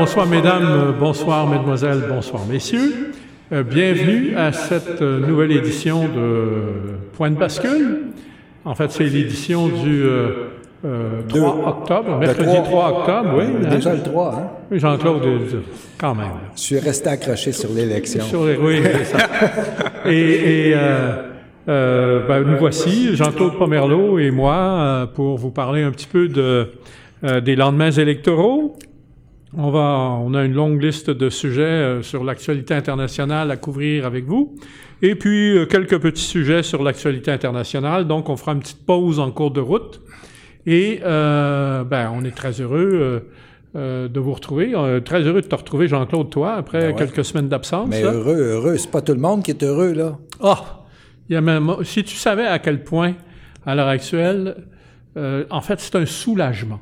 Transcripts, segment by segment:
Bonsoir mesdames, euh, bonsoir mesdemoiselles, bonsoir messieurs. Euh, bienvenue à cette euh, nouvelle édition de Point de bascule. En fait, c'est l'édition du 3 octobre, mercredi 3, octobre, oui. Hein? Déjà le 3, hein? Oui, Jean-Claude, quand même. Je suis resté accroché sur l'élection. Sur les, oui, c'est ça. et, et ben, nous voici, Jean-Claude Pomerleau et moi, pour vous parler un petit peu de, des lendemains électoraux. On, va, on a une longue liste de sujets euh, sur l'actualité internationale à couvrir avec vous. Et puis, euh, quelques petits sujets sur l'actualité internationale. Donc, on fera une petite pause en cours de route. Et euh, ben, on est très heureux de vous retrouver. très heureux de te retrouver, Jean-Claude, toi, après ben quelques semaines d'absence. Mais heureux, heureux. C'est pas tout le monde qui est heureux, là. Ah! Oh, si tu savais à quel point, à l'heure actuelle, en fait, c'est un soulagement.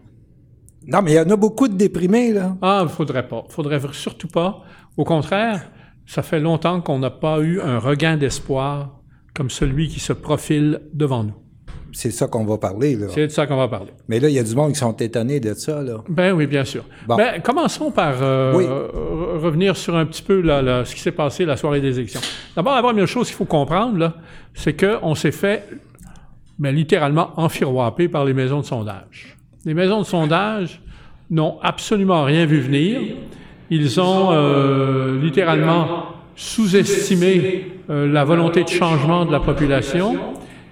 Non, mais il y en a beaucoup de déprimés, là. Ah, il faudrait pas. Il faudrait surtout pas. Au contraire, ça fait longtemps qu'on n'a pas eu un regain d'espoir comme celui qui se profile devant nous. C'est ça qu'on va parler, là. C'est de ça qu'on va parler. Mais là, il y a du monde qui sont étonnés de ça, là. Ben oui, bien sûr. Ben, commençons par euh, revenir sur un petit peu ce qui s'est passé la soirée des élections. D'abord, la première chose qu'il faut comprendre, là, c'est qu'on s'est fait, ben, littéralement, enfiroiper par les maisons de sondage. Les maisons de sondage n'ont absolument rien vu venir. Ils ont euh, littéralement sous-estimé euh, la volonté de changement de la population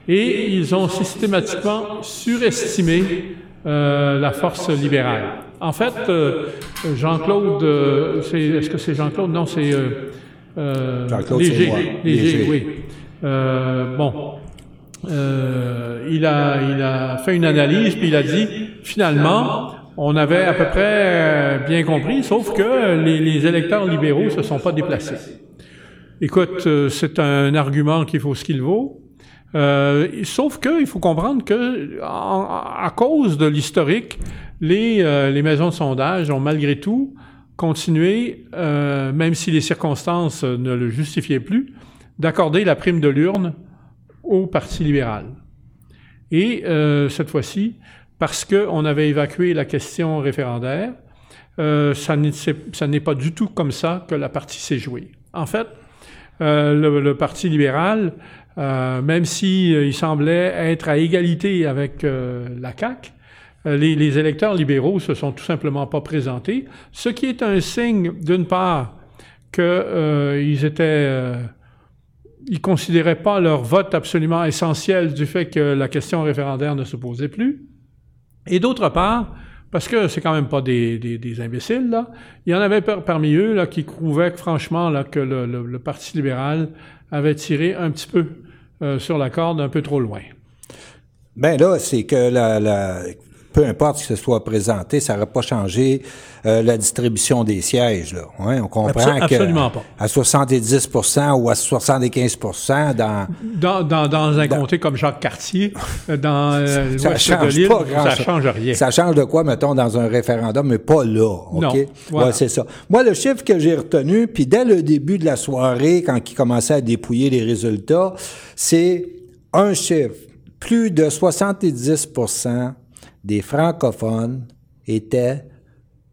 et ils ont systématiquement surestimé euh, la force libérale. En fait, Jean-Claude, est-ce que c'est Jean-Claude? Non, c'est Léger. Léger, oui. bon, il, a, il a fait une analyse, puis il a dit, finalement, on avait à peu près euh, bien compris, sauf que les, électeurs libéraux se sont pas déplacés. Écoute, euh, c'est un argument qui vaut ce qu'il vaut. Euh, sauf qu'il faut comprendre que, à cause de l'historique, les, les, maisons de sondage ont malgré tout continué, même si les circonstances ne le justifiaient plus, d'accorder la prime de l'urne au Parti libéral. Et cette fois-ci, parce qu'on avait évacué la question référendaire. Euh, ça n'est pas du tout comme ça que la partie s'est jouée. En fait, euh, le, Parti libéral, euh, même s'il semblait être à égalité avec la CAQ, les, les, électeurs libéraux se sont tout simplement pas présentés, ce qui est un signe, d'une part, qu'ils étaient ils considéraient pas leur vote absolument essentiel du fait que la question référendaire ne se posait plus. Et d'autre part, parce que c'est quand même pas des, des, imbéciles, là, il y en avait parmi eux là, qui trouvaient que, franchement là, que le, Parti libéral avait tiré un petit peu euh, sur la corde un peu trop loin. Ben là, c'est que la, la, peu importe ce qui se soit présenté, ça n'aurait pas changé euh, la distribution des sièges. Là. on comprend absolument pas. à 70% ou à 75 dans... Dans, dans, dans un comté comme Jacques Cartier, euh, dans euh, ça change de pas ça change rien. Ça change de quoi, mettons, dans un référendum, mais pas là. OK? Non, c'est ça. Moi, le chiffre que j'ai retenu, puis dès le début de la soirée, quand il commençait à dépouiller les résultats, c'est un chiffre. Plus de 70 des francophones étaient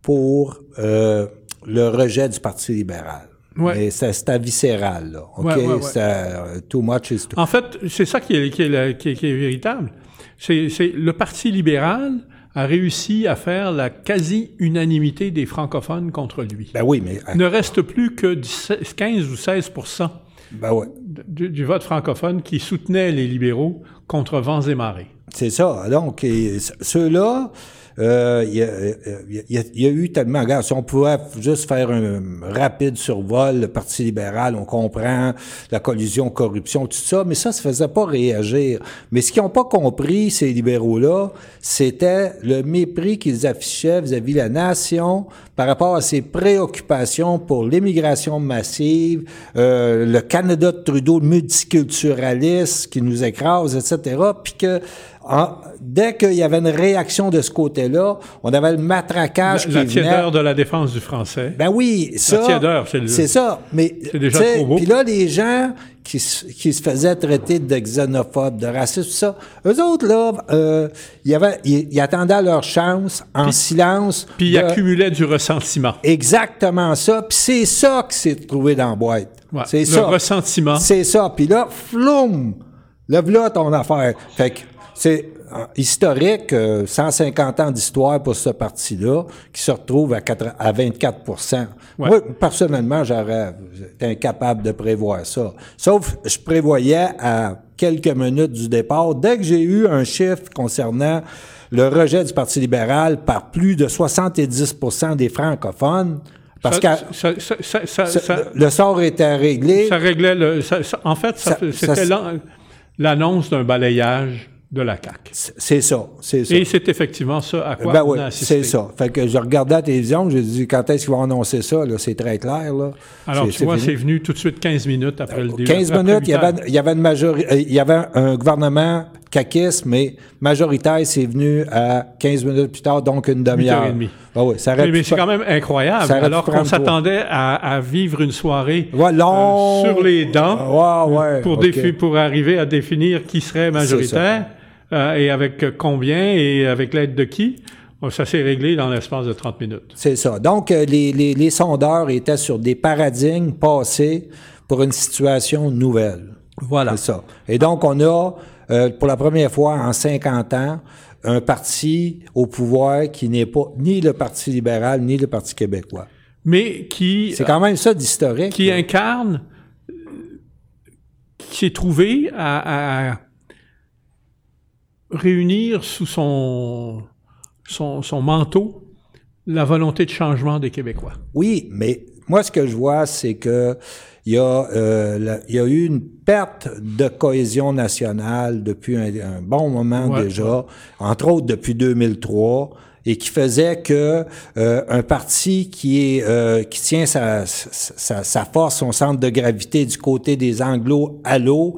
pour euh, le rejet du Parti libéral. Ouais. C'était viscéral, là. OK? Ouais, euh, too much is too... En fait, c'est ça qui est, qui est, qui est, véritable. C'est le Parti libéral a réussi à faire la quasi-unanimité des francophones contre lui. Ben oui, mais... Il ne reste plus que 15 ou 16 ben du, du, vote francophone qui soutenait les libéraux contre vents et marées. C'est ça. Donc, ceux-là, euh, il, y a, eu tellement, si on pouvait juste faire un rapide survol, le Parti libéral, on comprend la collusion, corruption, tout ça, mais ça, ça faisait pas réagir. Mais ce qu'ils n'ont pas compris, ces libéraux-là, c'était le mépris qu'ils affichaient vis-à-vis de la nation par rapport à ses préoccupations pour l'immigration massive, euh, le Canada de Trudeau multiculturaliste qui nous écrase, etc., puis que ah, dès qu'il y avait une réaction de ce côté-là, on avait le matraquage la, qui la de la défense du français. Ben oui, ça. La c'est C'est ça. Mais, c'est déjà trop beau. Puis là, les gens qui, se- qui se faisaient traiter de xénophobes, de racistes, tout ça, eux autres, là, euh, ils, avaient, ils, ils attendaient leur chance en silence. Puis il de- accumulait du ressentiment. Exactement ça. Puis c'est ça qui s'est trouvé dans la boîte. Ouais, C'est le ça. ressentiment. C'est ça. Puis là, floum! Lève là ton affaire. Fait que c'est euh, historique, euh, 150 ans d'histoire pour ce parti-là, qui se retrouve à, 4 à 24 Ouais. Moi, personnellement, j'aurais été incapable de prévoir ça. Sauf, je prévoyais à quelques minutes du départ, dès que j'ai eu un chiffre concernant le rejet du Parti libéral par plus de 70% des francophones, parce que ça, ça, ça, le sort était réglé. ça réglait le. en fait, c'était l'annonce d'un balayage de la CAQ. C'est ça, c'est ça. Et c'est effectivement ça à quoi Ben on oui, a assisté. c'est ça. Fait que je regardais la télévision, j'ai dit quand est-ce qu'ils vont annoncer ça, là, c'est très clair, là. Alors, C'est- tu vois, fini. c'est venu tout de suite 15 minutes après le début. 15 après minutes, il y avait, il y avait une majorité, il y avait un gouvernement caquiste, mais majoritaire, c'est venu à 15 minutes plus tard, donc une demi-heure. heures et demie. Ah oui, ça Mais, mais c'est quand même incroyable. Alors qu'on s'attendait à, à vivre une soirée Ouais, long. euh, sur les dents Ouais, ouais, pour, ok. défi- pour arriver à définir qui serait majoritaire euh, et avec combien et avec l'aide de qui? Bon, Ça s'est réglé dans l'espace de 30 minutes. C'est ça. Donc, euh, les, les, les sondeurs étaient sur des paradigmes passés pour une situation nouvelle. Voilà. C'est ça. Et donc, on a, euh, pour la première fois en 50 ans, un parti au pouvoir qui n'est pas ni le Parti libéral ni le Parti québécois. Mais qui, C'est quand même ça d'historique. qui là. incarne, qui s'est trouvé à, à réunir sous son, son, son manteau la volonté de changement des Québécois. Oui, mais moi, ce que je vois, c'est que il y, a, euh, la- il y a eu une perte de cohésion nationale depuis un, un bon moment Ouais, déjà, entre autres depuis 2003, et qui faisait que euh, un parti qui est euh, qui tient sa, sa, sa force, son centre de gravité du côté des Anglo à l'eau,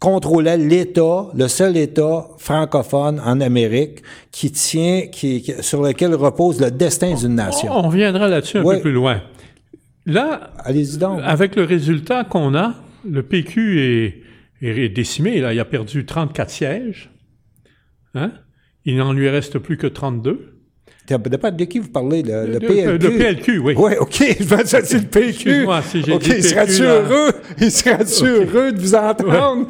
contrôlait l'État, le seul État francophone en Amérique qui tient, qui, qui- sur lequel repose le destin d'une nation. On reviendra là-dessus un Ouais. peu plus loin. Là, donc. avec le résultat qu'on a, le PQ est, est décimé. Là. Il a perdu 34 sièges. Hein? Il n'en lui reste plus que 32. Dépend de qui vous parlez, le, PLQ. Le PLQ, oui. Oui, OK, je vais ça, c'est le PQ. Excuse-moi si j'ai OK, il là. heureux? Il heureux de vous entendre?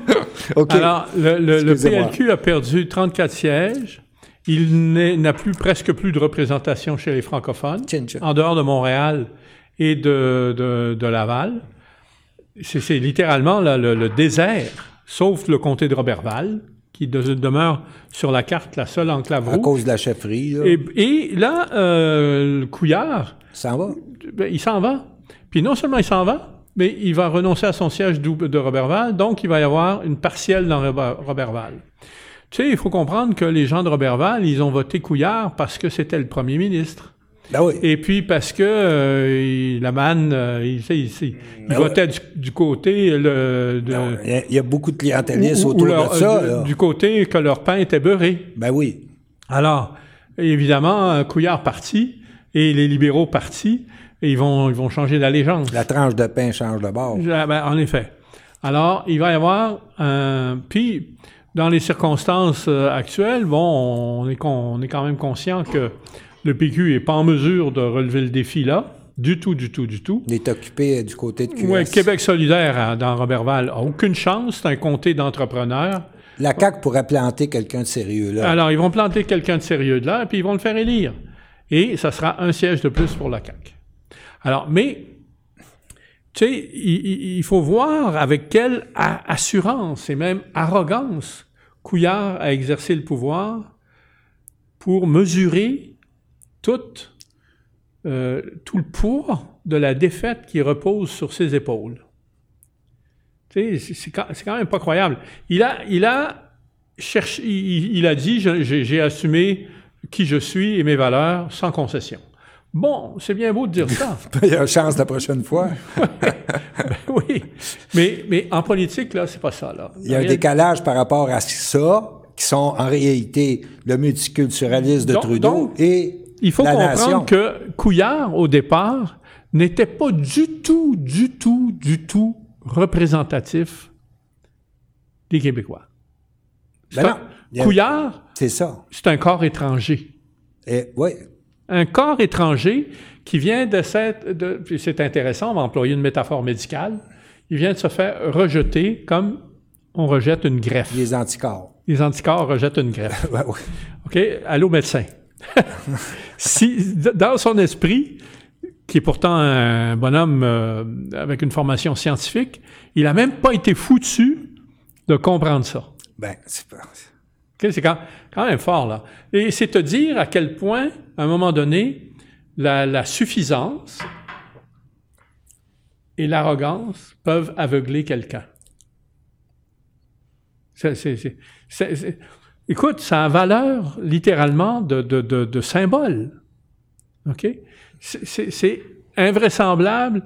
OK. Alors, le, le- le Excusez-moi. PLQ a perdu 34 sièges. Il n'a plus presque plus de représentation chez les francophones, en dehors de Montréal et de, de, de Laval. C'est c'est littéralement là, le, le désert, sauf le comté de Robertval, qui de- demeure sur la carte la seule enclave à rouge. cause de la chefferie, là, Et, et là, euh, le Couillard, ça en va. ben, il s'en va. Puis non seulement il s'en va, mais il va renoncer à son siège de Robertval, donc il va y avoir une partielle dans Rober- Robertval. Tu sais, il faut comprendre que les gens de Robertval, ils ont voté Couillard parce que c'était le premier ministre. Ben oui. Et puis parce que euh, il- la manne, euh, il, il- Ben votait du, du côté le, de, Il y a- il y a beaucoup de clientélistes ou- ou autour leur- de ça, là. du côté que leur pain était beurré. Ben oui. Alors, évidemment, Couillard parti et les libéraux partis, et ils vont, ils vont changer d'allégeance. La tranche de pain change de bord. Ah, ben, en effet. Alors, il va y avoir un... Puis, dans les circonstances euh, actuelles, bon, on est, on est quand même conscient que le PQ n'est pas en mesure de relever le défi là, du tout, du tout, du tout. Il est occupé du côté de QS. Ouais, Québec solidaire à- dans Robertval a aucune chance, c'est un comté d'entrepreneurs. La CAQ pourrait planter quelqu'un de sérieux, là. Alors, ils vont planter quelqu'un de sérieux de là, puis ils vont le faire élire. Et ça sera un siège de plus pour la CAQ. Alors, mais, tu sais, il, faut voir avec quelle assurance et même arrogance Couillard a exercé le pouvoir pour mesurer tout, euh, tout le poids de la défaite qui repose sur ses épaules. C'est- c'est quand, quand même pas croyable. Il a, il a cherché, il, il a dit, j'ai assumé qui je suis et mes valeurs sans concession. Bon, c'est bien beau de dire ça. Il y a une chance la prochaine fois. oui, mais, mais en politique, là, c'est pas ça. Là. Il y a un décalage par rapport à ça, qui sont en réalité le multiculturalisme de Donc- Trudeau donc, et Il faut la comprendre nation. que Couillard, au départ, n'était pas du tout, du tout, du tout représentatif des Québécois. Ben non. Couillard, C'est ça. c'est un corps étranger. Et, oui. Un corps étranger qui vient de cette... De, c'est intéressant, on va employer une métaphore médicale. Il vient de se faire rejeter comme on rejette une greffe. Les anticorps. Les anticorps rejettent une greffe. Ouais, ouais. OK? Allô, médecin. si, dans son esprit, qui est pourtant un bonhomme euh, avec une formation scientifique, il n'a même pas été foutu de comprendre ça. Ben, c'est pas. OK? C'est quand, quand même fort, là. Et c'est te dire à quel point, à un moment donné, la, la suffisance et l'arrogance peuvent aveugler quelqu'un. Écoute, ça a valeur littéralement de, de, de, symbole. C'est- invraisemblable.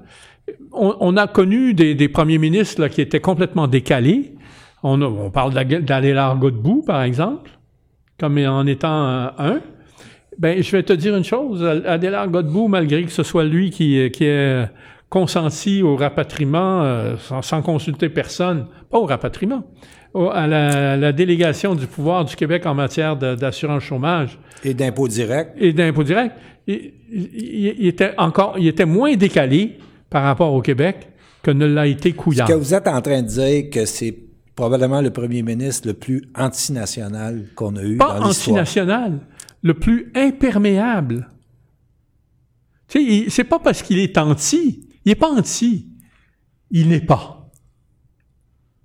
On, a connu des, premiers ministres là, qui étaient complètement décalés. On, parle d'Adélard Godbout, par exemple, comme en étant un. Ben, je vais te dire une chose. Adélard Godbout, malgré que ce soit lui qui, qui ait consenti au rapatriement euh, sans consulter personne, pas au rapatriement, au- à la, la délégation du pouvoir du Québec en matière d'assurance chômage Et d'impôts directs. et d'impôts directs, il, il- il était encore, il était moins décalé par rapport au Québec que ne l'a été Couillard. Que vous êtes en train de dire que c'est probablement le premier ministre le plus antinational qu'on a eu pas dans l'histoire. antinational, le plus imperméable. Tu sais, c'est pas parce qu'il est anti, il n'est pas anti, il n'est pas.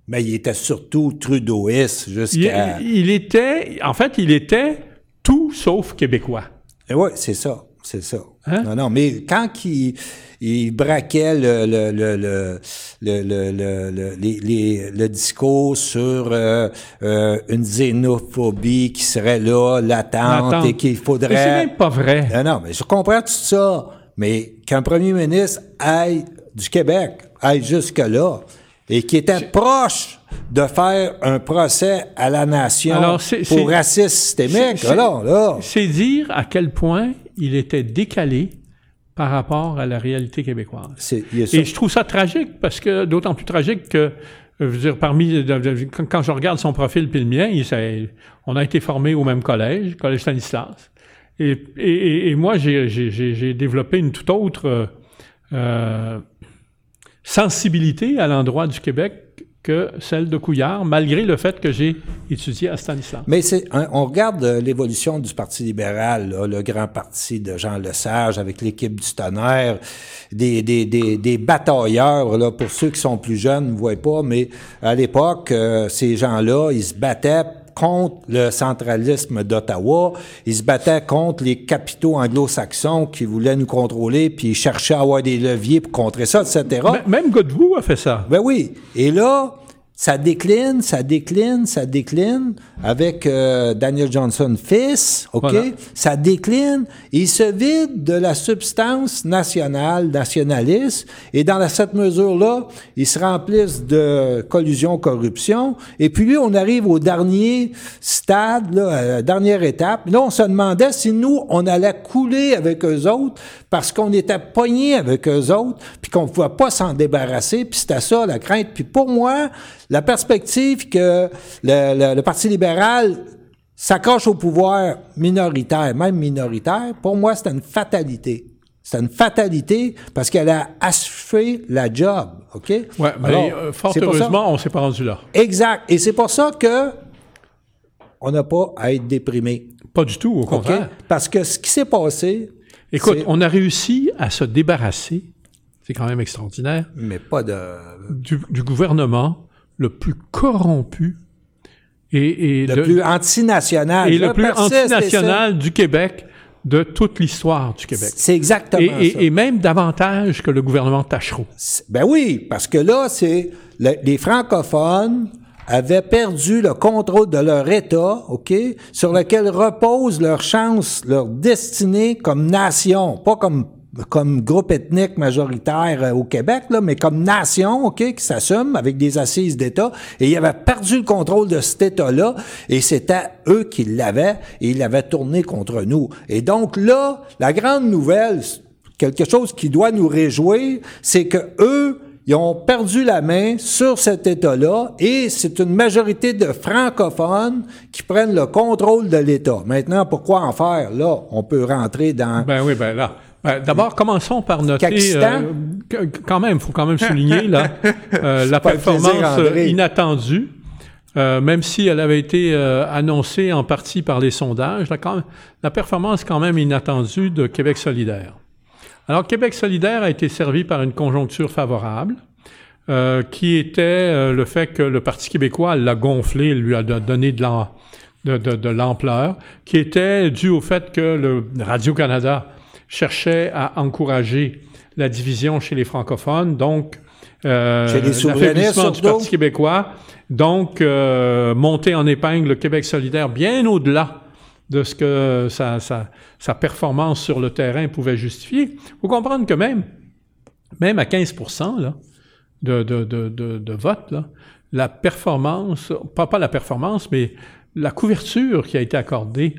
Mais il était surtout trudeauiste jusqu'à... il était, en fait, il était tout sauf québécois. Oui, c'est ça. C'est ça. Hein? Non, non, mais quand il, il braquait le, le, le, le, le, les- les- discours sur euh, euh, une xénophobie qui serait là, latente, et qu'il Mais c'est faudrait... même pas vrai. Non, non, mais je comprends tout ça. Mais qu'un premier ministre aille du Québec, aille jusque-là, et qui était proche de faire un procès à la nation Alors, pour racisme systémique, c'est- là, là. C'est dire à quel point il était décalé par rapport à la réalité québécoise. Et je trouve ça tragique, parce que d'autant plus tragique que, je veux dire, parmi, quand je regarde son profil puis le mien, il on a été formés au même collège, collège Stanislas. Et, et- et- moi, j'ai développé une toute autre euh, euh, sensibilité à l'endroit du Québec que celle de Couillard, malgré le fait que j'ai étudié à Stanislas. Mais c'est, on regarde euh, l'évolution du Parti libéral, là, le grand parti de Jean Lesage avec l'équipe du tonnerre, des, des, des, des batailleurs, là, pour ceux qui sont plus jeunes, ne voient pas, mais à l'époque, euh, ces gens-là, ils se battaient contre le centralisme d'Ottawa, ils se battaient contre les capitaux anglo-saxons qui voulaient nous contrôler, puis ils cherchaient à avoir des leviers pour contrer ça, etc. M- Même Godbout a fait ça. Ben oui. Et là, ça décline, ça décline, ça décline avec euh, Daniel Johnson fils, OK? Voilà. Ça décline. Il se vide de la substance nationale, nationaliste, et dans la- cette mesure-là, ils se remplissent de collusion, corruption. Et puis lui, on arrive au dernier stade, là, à la dernière étape. Là, on se demandait si nous, on allait couler avec eux autres parce qu'on était pognés avec eux autres, puis qu'on ne pouvait pas s'en débarrasser, puis c'était ça la crainte. Puis pour moi, la perspective que le, le- le Parti libéral s'accroche au pouvoir minoritaire, même minoritaire, pour moi, c'est une fatalité. C'est une fatalité parce qu'elle a achevé la job, OK? Ouais, mais Alors, euh, fort pour ça- heureusement, on s'est pas rendu là. Exact. Et c'est pour ça que on n'a pas à être déprimé. Pas du tout, au contraire. Parce que ce qui s'est passé, Écoute, on a réussi à se débarrasser, c'est quand même extraordinaire, mais pas de. du, du gouvernement le plus corrompu et, et Le de- plus antinational. et le plus antinational du Québec de toute l'histoire du Québec. C'est exactement Et, ça. et- et même davantage que le gouvernement Tachereau. Ben oui, parce que là, c'est le- les francophones avaient perdu le contrôle de leur État, OK, sur lequel repose leur chance, leur destinée comme nation, pas comme comme groupe ethnique majoritaire euh, au Québec, là, mais comme nation, OK, qui s'assume avec des assises d'État. Et ils avaient perdu le contrôle de cet État-là, et c'était eux qui l'avaient, et ils l'avaient tourné contre nous. Et donc là, la grande nouvelle, quelque chose qui doit nous réjouir, c'est que eux, ils ont perdu la main sur cet État-là et c'est une majorité de francophones qui prennent le contrôle de l'État. Maintenant, pourquoi en faire? Là, on peut rentrer dans... Ben oui, ben là. Ben, D'abord, commençons par noter, euh, quand même, il faut quand même souligner là, euh, la performance inattendue, euh, même si elle avait été annoncée en partie par les sondages, la, la performance quand même inattendue de Québec solidaire. Alors, Québec solidaire a été servi par une conjoncture favorable, euh, qui était euh, le fait que le Parti québécois l'a gonflé, lui a donné de l'ampleur, qui était dû au fait que le Radio-Canada cherchait à encourager la division chez les francophones, donc euh, l'affaiblissement du Parti québécois, donc euh, monter en épingle le Québec solidaire bien au-delà de ce que sa, sa, sa, performance sur le terrain pouvait justifier. Il faut comprendre que même, même à 15 là, de, de, de, de, vote, là, la performance, pas, pas la performance, mais la couverture qui a été accordée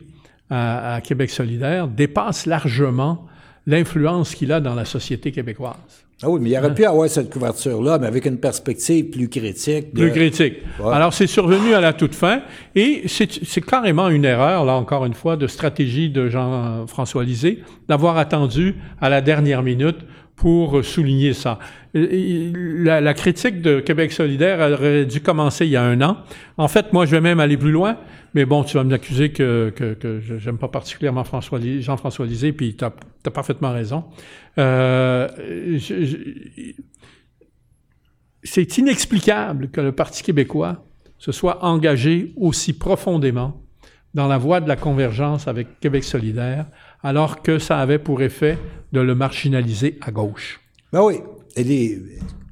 à, Québec solidaire dépasse largement l'influence qu'il a dans la société québécoise. Ah oui, mais il aurait pu avoir cette couverture-là, mais avec une perspective plus critique. Plus critique. Alors, c'est survenu à la toute fin, et c'est carrément une erreur, là encore une fois, de stratégie de Jean-François Lisée, d'avoir attendu à la dernière minute pour souligner ça. La, la, critique de Québec solidaire aurait dû commencer il y a un an. En fait, moi, je vais même aller plus loin. Mais bon, tu vas m'accuser que, que, que j'aime pas particulièrement François, Jean-François Lisée, puis tu as, parfaitement raison. Euh, c'est inexplicable que le Parti québécois se soit engagé aussi profondément dans la voie de la convergence avec Québec solidaire, alors que ça avait pour effet de le marginaliser à gauche. Ben oui. Et les,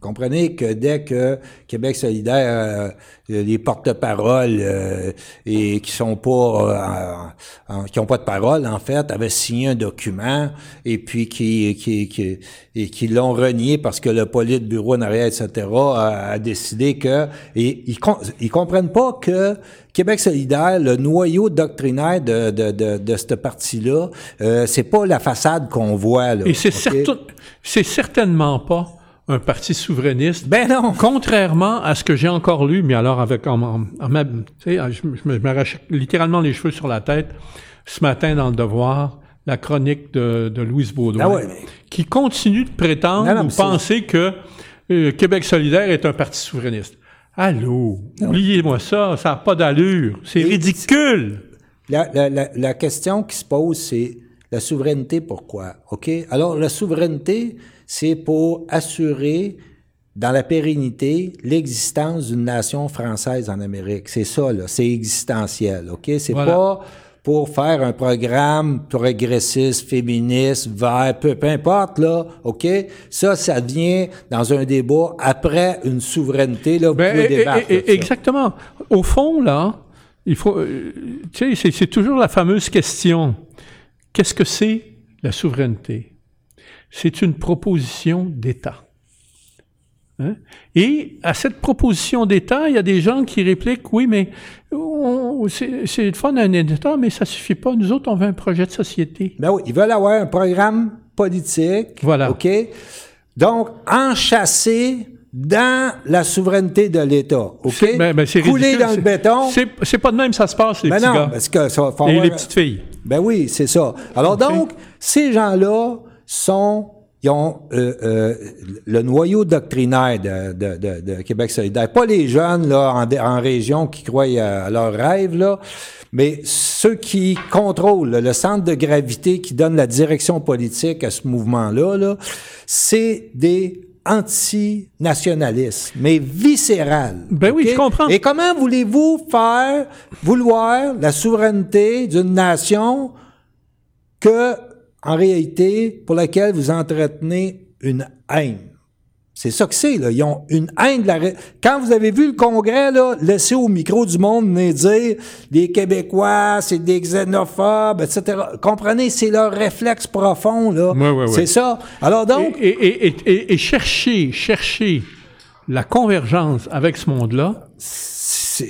comprenez que dès que Québec solidaire, euh, les porte-paroles euh, et qui sont pas, euh, qui ont pas de parole en fait, avaient signé un document et puis qui qui qui et qui l'ont renié parce que le bureau en arrière etc a, décidé que et ils ils comprennent pas que Québec solidaire, le noyau doctrinaire de, de, de, de ce parti-là, euh, c'est pas la façade qu'on voit. Là, et c'est certain, c'est certainement pas un parti souverainiste. Ben non. Contrairement à ce que j'ai encore lu, mais alors avec en, en, tu sais, je, m'arrache littéralement les cheveux sur la tête ce matin dans le Devoir, la chronique de, de Louise Baudouin, ah qui continue de prétendre ou penser que euh, Québec solidaire est un parti souverainiste. Allô, oubliez-moi ça, ça n'a pas d'allure, c'est ridicule. La, la, la, la question qui se pose, c'est la souveraineté, pourquoi? OK? Alors, la souveraineté, c'est pour assurer dans la pérennité l'existence d'une nation française en Amérique. C'est ça, là. C'est existentiel, OK? C'est pas pour faire un programme progressiste, féministe, vert, peu, peu importe, là, OK? Ça, ça vient dans un débat après une souveraineté, là, vous ben, pouvez débattre. exactement. Au fond, là, il faut... Euh, tu sais, c'est toujours la fameuse question. Qu'est-ce que c'est la souveraineté? C'est une proposition d'État. Hein? Et à cette proposition d'État, il y a des gens qui répliquent, oui, mais c'est le fun d'un État, mais ça suffit pas. Nous autres, on veut un projet de société. Ben oui, ils veulent avoir un programme politique. Voilà. OK? Donc, enchasser dans la souveraineté de l'État. OK? Ben, ben Couler dans le béton. C'est pas de même ça se passe, les ben petits non, gars. Parce que ça Et les petites filles. Ben oui, c'est ça. Alors donc, ces gens-là, sont ils ont euh, euh, le noyau doctrinaire de, de, de, Québec solidaire. Pas les jeunes là, en, en région qui croient à, leurs rêves, là, mais ceux qui contrôlent le centre de gravité qui donne la direction politique à ce mouvement-là, -là, c'est des anti-nationalistes, mais viscéral. Ben oui, je comprends. Et comment voulez-vous faire vouloir la souveraineté d'une nation que en réalité, pour laquelle vous entretenez une haine. C'est ça que c'est, là. Ils ont une haine de la... Quand vous avez vu le Congrès, là, laisser au micro du monde venir dire les Québécois, c'est des xénophobes, etc. Comprenez, c'est leur réflexe profond, là. c'est ça. Alors donc... Et, et, et, et, chercher, chercher la convergence avec ce monde-là,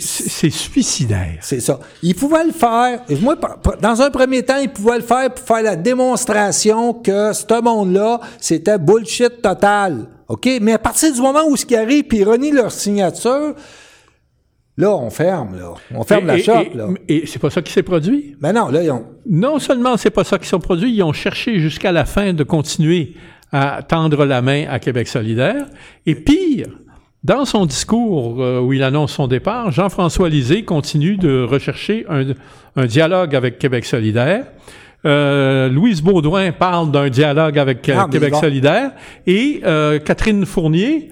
c'est suicidaire. C'est ça. Il pouvait le faire. Moi, dans un premier temps, il pouvait le faire pour faire la démonstration que ce monde-là, c'était bullshit total. OK? Mais à partir du moment où ce qui arrive, puis ils renient leur signature, là, on ferme, là. On ferme la et, shop, et- là. Et c'est pas ça qui s'est produit? Mais non, là, ils ont... Non seulement c'est pas ça qui s'est produit, ils ont cherché jusqu'à la fin de continuer à tendre la main à Québec solidaire. Et pire, dans son discours euh, où il annonce son départ, Jean-François Lisée continue de rechercher un, un dialogue avec Québec solidaire. Euh, Louise Baudouin parle d'un dialogue avec euh, Ah, Québec solidaire. Et euh, Catherine Fournier,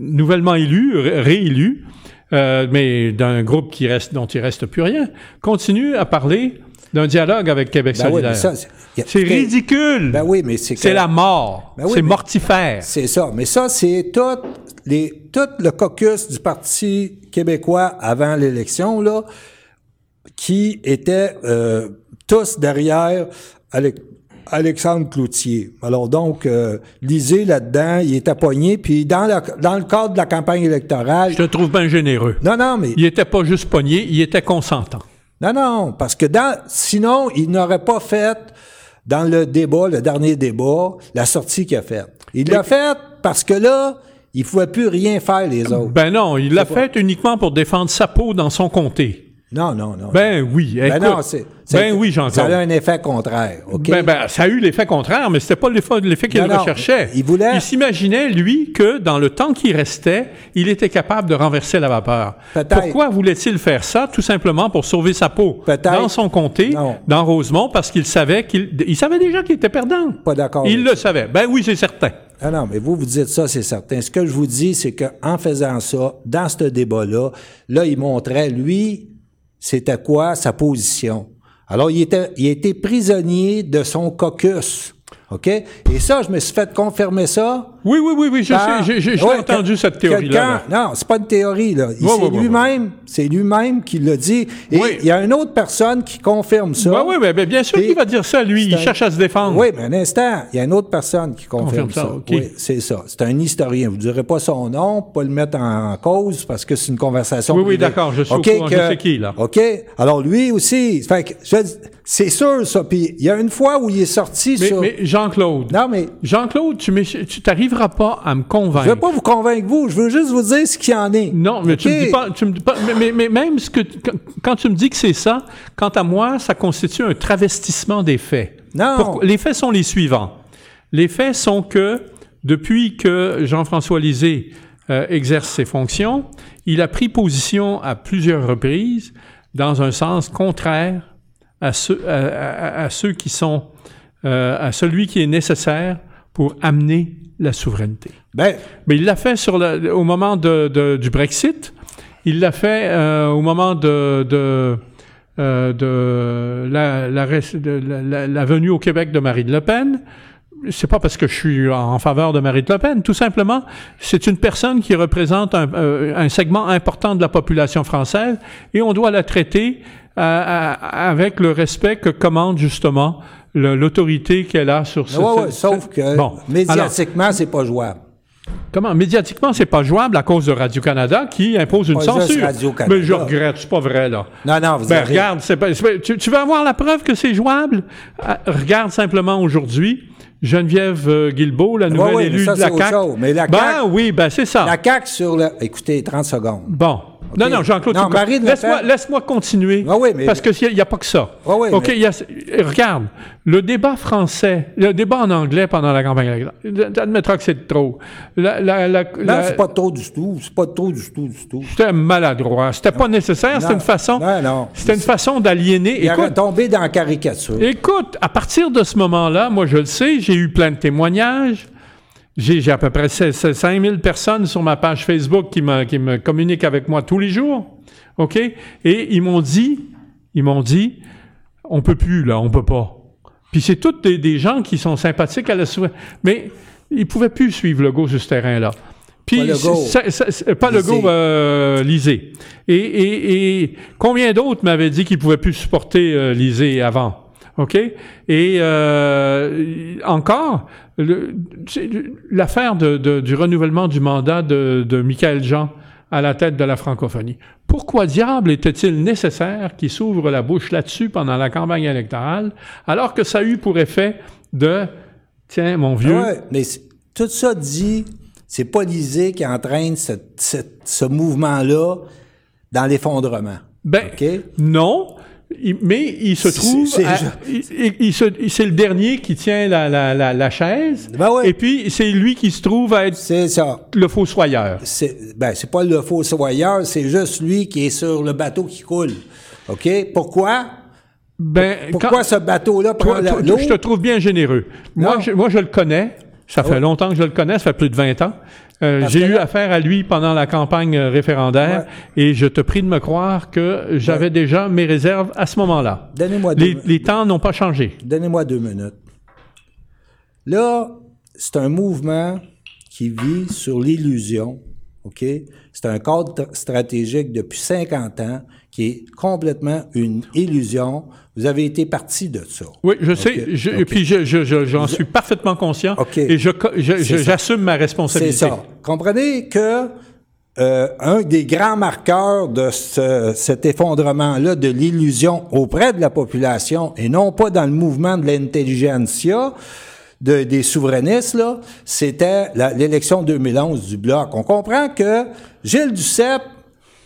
nouvellement élue, ré- réélue, mais d'un groupe qui reste, dont il reste plus rien, continue à parler d'un dialogue avec Québec Ben solidaire. c'est ridicule. Ben oui, mais c'est la mort. Ben oui, c'est mortifère. C'est ça. Mais ça, c'est tout, les, tout le caucus du Parti québécois avant l'élection, là, qui était euh, tous derrière Ale- Alexandre Cloutier. Alors donc, euh, lisez là-dedans, il était pogné, puis dans, la- dans le cadre de la campagne électorale... Je te trouve bien généreux. Non, non, mais... Il était pas juste pogné, il était consentant. Non, non, parce que dans, sinon, il n'aurait pas fait, dans le débat, le dernier débat, la sortie qu'il a faite. Il l'a faite parce que là, il ne pouvait plus rien faire les autres. Ben non, il l'a fait uniquement pour défendre sa peau dans son comté. Non, non, non. Ben oui, Ben écoute. non, c'est, c'est- ben oui, Ça Jean-Claude. a un effet contraire, OK? Ben, ben, ça a eu l'effet contraire, mais c'était pas l'effet, l'effet qu'il Non, non, recherchait. il voulait- Il s'imaginait, lui, que dans le temps qui restait, il était capable de renverser la vapeur. Peut-être. Pourquoi voulait-il faire ça? Tout simplement pour sauver sa peau. Peut-être. Dans son comté, Non. dans Rosemont, parce qu'il savait qu'il, il savait déjà qu'il était perdant. Pas d'accord Il le savait. Ben oui, c'est certain. Ah non, mais vous, vous dites ça, c'est certain. Ce que je vous dis, c'est qu'en faisant ça, dans ce débat-là, là, il montrait, lui, c'était quoi sa position? Alors, il était, il était prisonnier de son caucus. OK? Et ça, je me suis fait confirmer ça. Oui, oui, oui, oui, je par- sais, j'ai, Ouais, entendu que- cette théorie-là. là. Non, c'est pas une théorie, là. C'est lui-même, c'est lui-même qui l'a dit. Et il y a une autre personne qui confirme ça. Ben oui, ben, ben, bien sûr qu'il va dire ça, lui. Il un- cherche à se défendre. Oui, mais un instant, il y a une autre personne qui confirme, Confirme ça. Oui, c'est ça. C'est un historien. Vous ne direz pas son nom, pas le mettre en cause parce que c'est une conversation. Oui, oui, d'accord, je suis au OK, courant, je sais qui, là. OK. Alors lui aussi, fait que, c'est sûr ça. Puis il y a une fois où il est sorti Mais, sur. mais Jean-Claude, Non, mais Jean-Claude, tu m'éch- pas à me convaincre. je veux pas vous convaincre vous. Je veux juste vous dire ce qu'il y en est. Non, mais tu me dis pas, tu me dis pas, mais, mais- mais même ce que, quand, quand tu me dis que c'est ça, quant à moi, ça constitue un travestissement des faits. Non. Pourquoi- les faits sont les suivants. Les faits sont que depuis que Jean-François Lisée euh, exerce ses fonctions, il a pris position à plusieurs reprises dans un sens contraire à ceux, à, à- à ceux qui sont, euh, à celui qui est nécessaire pour amener la souveraineté. Ben, Mais il l'a fait sur au moment de, de- du Brexit. Il l'a fait euh, au moment de, de, euh, de la, de venue au Québec de Marine Le Pen. C'est pas parce que je suis en faveur de Marine Le Pen. Tout simplement, c'est une personne qui représente un, euh, un segment important de la population française et on doit la traiter avec le respect que commande justement l'autorité qu'elle a sur ce. ouais, ouais, ce- sauf que Bon. Médiatiquement, c'est pas jouable. Comment? Médiatiquement, c'est pas jouable à cause de Radio-Canada qui impose une Pas censure. Mais je regrette, c'est pas vrai, là. Non, non, vous Ben, avez- regarde, c'est pas- tu, tu veux avoir la preuve que c'est jouable? Ah, regarde simplement aujourd'hui, Geneviève euh, Guilbeault, la nouvelle ouais, élue ça, de la CAQ. chose. Mais la ben CAQ oui, ben c'est ça. La CAQ sur le. Écoutez, 30 secondes. Bon. Non, non, Jean-Claude, Non, Le laisse-moi, laisse-moi continuer. Ah oui, mais- Parce qu'il n'y a, pas que ça. Ah oui, OK, mais- il y a- regarde, le débat français, le débat en anglais pendant la campagne admettras que c'est trop. La, la, la, Non, c'est pas trop du tout. C'est pas trop du tout, du tout. C'était maladroit. C'était pas nécessaire. C'était une façon. Non, non. C'était une façon d'aliéner. Il aurait Écoute, tombé dans la caricature. écoute, à partir de ce moment-là, moi je le sais, j'ai eu plein de témoignages. J'ai à peu près 5000 personnes sur ma page Facebook qui me, qui me communiquent avec moi tous les jours. OK? Et ils m'ont dit, ils m'ont dit, on peut plus, là, on peut pas. Puis c'est tous des, des gens qui sont sympathiques à la souveraineté. Mais ils pouvaient plus suivre le go sur ce terrain-là. Puis, Pas Legault. ça- ça- ça- pas le go, euh, Lisée. Et, et, et combien d'autres m'avaient dit qu'ils pouvaient plus supporter euh, Lisée avant? OK? Et euh, encore, l'affaire de, de- du renouvellement du mandat de, de Michael Jean à la tête de la francophonie. Pourquoi diable était-il nécessaire qu'il s'ouvre la bouche là-dessus pendant la campagne électorale, alors que ça a eu pour effet de Tiens, mon vieux? Ouais, mais tout ça dit, c'est pas l'Élysée qui entraîne ce, ce, ce mouvement-là dans l'effondrement. Ben, OK? non. Il- mais il se trouve, c'est- le dernier qui tient la, la, la, la chaise, Ben ouais. et puis c'est lui qui se trouve à être ça. le fossoyeur. C'est ben, c'est pas le fossoyeur, c'est juste lui qui est sur le bateau qui coule. OK? Pourquoi? Ben, Pourquoi quand- ce bateau-là prend l'eau? je te trouve bien généreux. Moi je, moi, je le connais. Ça fait longtemps que je le connais, ça fait plus de 20 ans. Euh, J'ai eu affaire à lui pendant la campagne euh, référendaire et je te prie de me croire que j'avais déjà mes réserves à ce moment-là. Donnez-moi deux, Les, les temps n'ont pas changé. donnez-moi deux minutes. Là, c'est un mouvement qui vit sur l'illusion. OK? C'est un cadre stratégique depuis 50 ans qui est complètement une illusion. Vous avez été parti de ça. Oui, je sais. je- ok. Et puis, je, je- je- j'en suis parfaitement conscient. Ok. Et j'assume ma C'est responsabilité. ça. Comprenez que euh, un des grands marqueurs de ce- cet effondrement-là de l'illusion auprès de la population et non pas dans le mouvement de l'intelligentsia de- des souverainistes, là, c'était l'élection 2011 du Bloc. On comprend que Gilles Duceppe,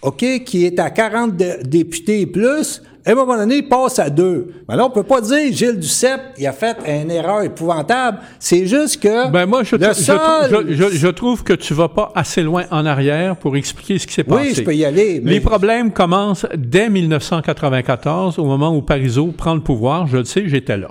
OK, qui est à 40 dé- députés et plus, à un moment donné, il passe à deux. Mais là, on peut pas dire Gilles Duceppe, il a fait une erreur épouvantable. C'est juste que Ben moi, je, le trou- je seul- trou- je- je- je trouve que tu vas pas assez loin en arrière pour expliquer ce qui s'est passé. Oui, je peux y aller. Mais Les problèmes commencent dès 1994, au moment où Parizeau prend le pouvoir. Je le sais, j'étais là.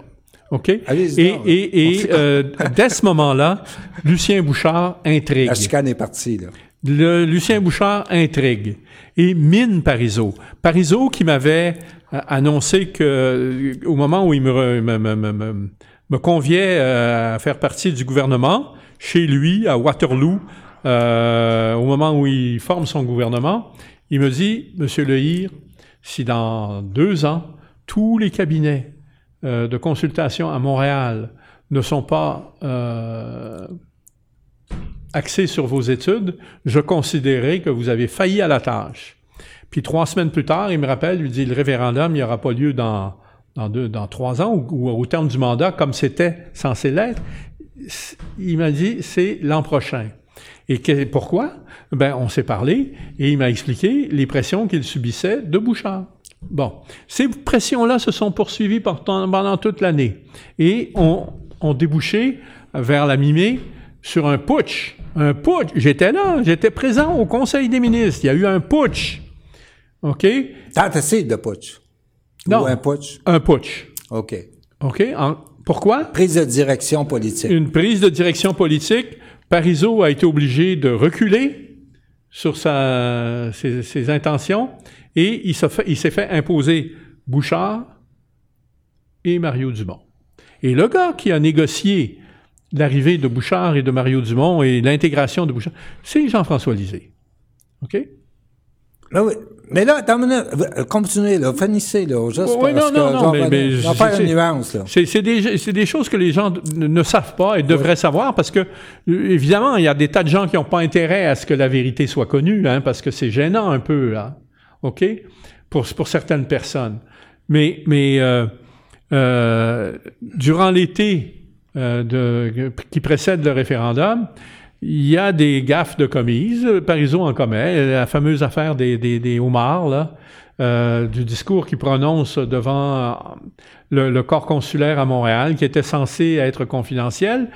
OK? Et, et, et euh, dès ce moment-là, Lucien Bouchard intrigue. la chicane est partie, là. Lucien Bouchard intrigue et mine Parizeau. Parizeau qui m'avait euh, annoncé que euh, au moment où il me, conviait euh, à faire partie du gouvernement, chez lui, à Waterloo, au moment où il forme son gouvernement, il me dit, Monsieur Lehir, si dans deux ans, tous les cabinets de consultation à Montréal ne sont pas axés sur vos études, je considérais que vous avez failli à la tâche. Puis trois semaines plus tard, il me rappelle, il lui dit, le référendum, il n'y aura pas lieu dans, dans, deux, dans trois ans ou, au terme du mandat, comme c'était censé l'être. Il m'a dit, c'est l'an prochain. Et pourquoi? Ben, on s'est parlé et il m'a expliqué les pressions qu'il subissait de Bouchard. Bon, ces pressions-là se sont poursuivies par- pendant toute l'année et ont, ont débouché vers la mi-mai sur un putsch. Un putsch. J'étais là, j'étais présent au Conseil des ministres. Il y a eu un putsch. OK? Tentative de putsch. Non. Ou un putsch. Un putsch. OK. OK? En- pourquoi? Prise de direction politique. Une prise de direction politique. Parizeau a été obligé de reculer sur sa, ses, ses intentions et il s'est fait, il s'est fait imposer Bouchard et Mario Dumont. Et le gars qui a négocié l'arrivée de Bouchard et de Mario Dumont et l'intégration de Bouchard, c'est Jean-François Lisée. OK? Là, oui. Mais là. Euh, Continuez, là. Finissez, là. Juste Oui, non, non, non, mais- vais- mais faire une nuance, là. C'est des, choses que les gens ne, savent pas et devraient savoir parce que, euh, évidemment, il y a des tas de gens qui n'ont pas intérêt à ce que la vérité soit connue, hein, parce que c'est gênant un peu, là. OK? Pour, pour certaines personnes. Mais, mais euh, euh, durant l'été euh, de- qui précède le référendum, il y a des gaffes de commises. Parizeau en commet. La fameuse affaire des, des, des homards, là, euh, du discours qu'il prononce devant euh, le, le corps consulaire à Montréal, qui était censé être confidentiel.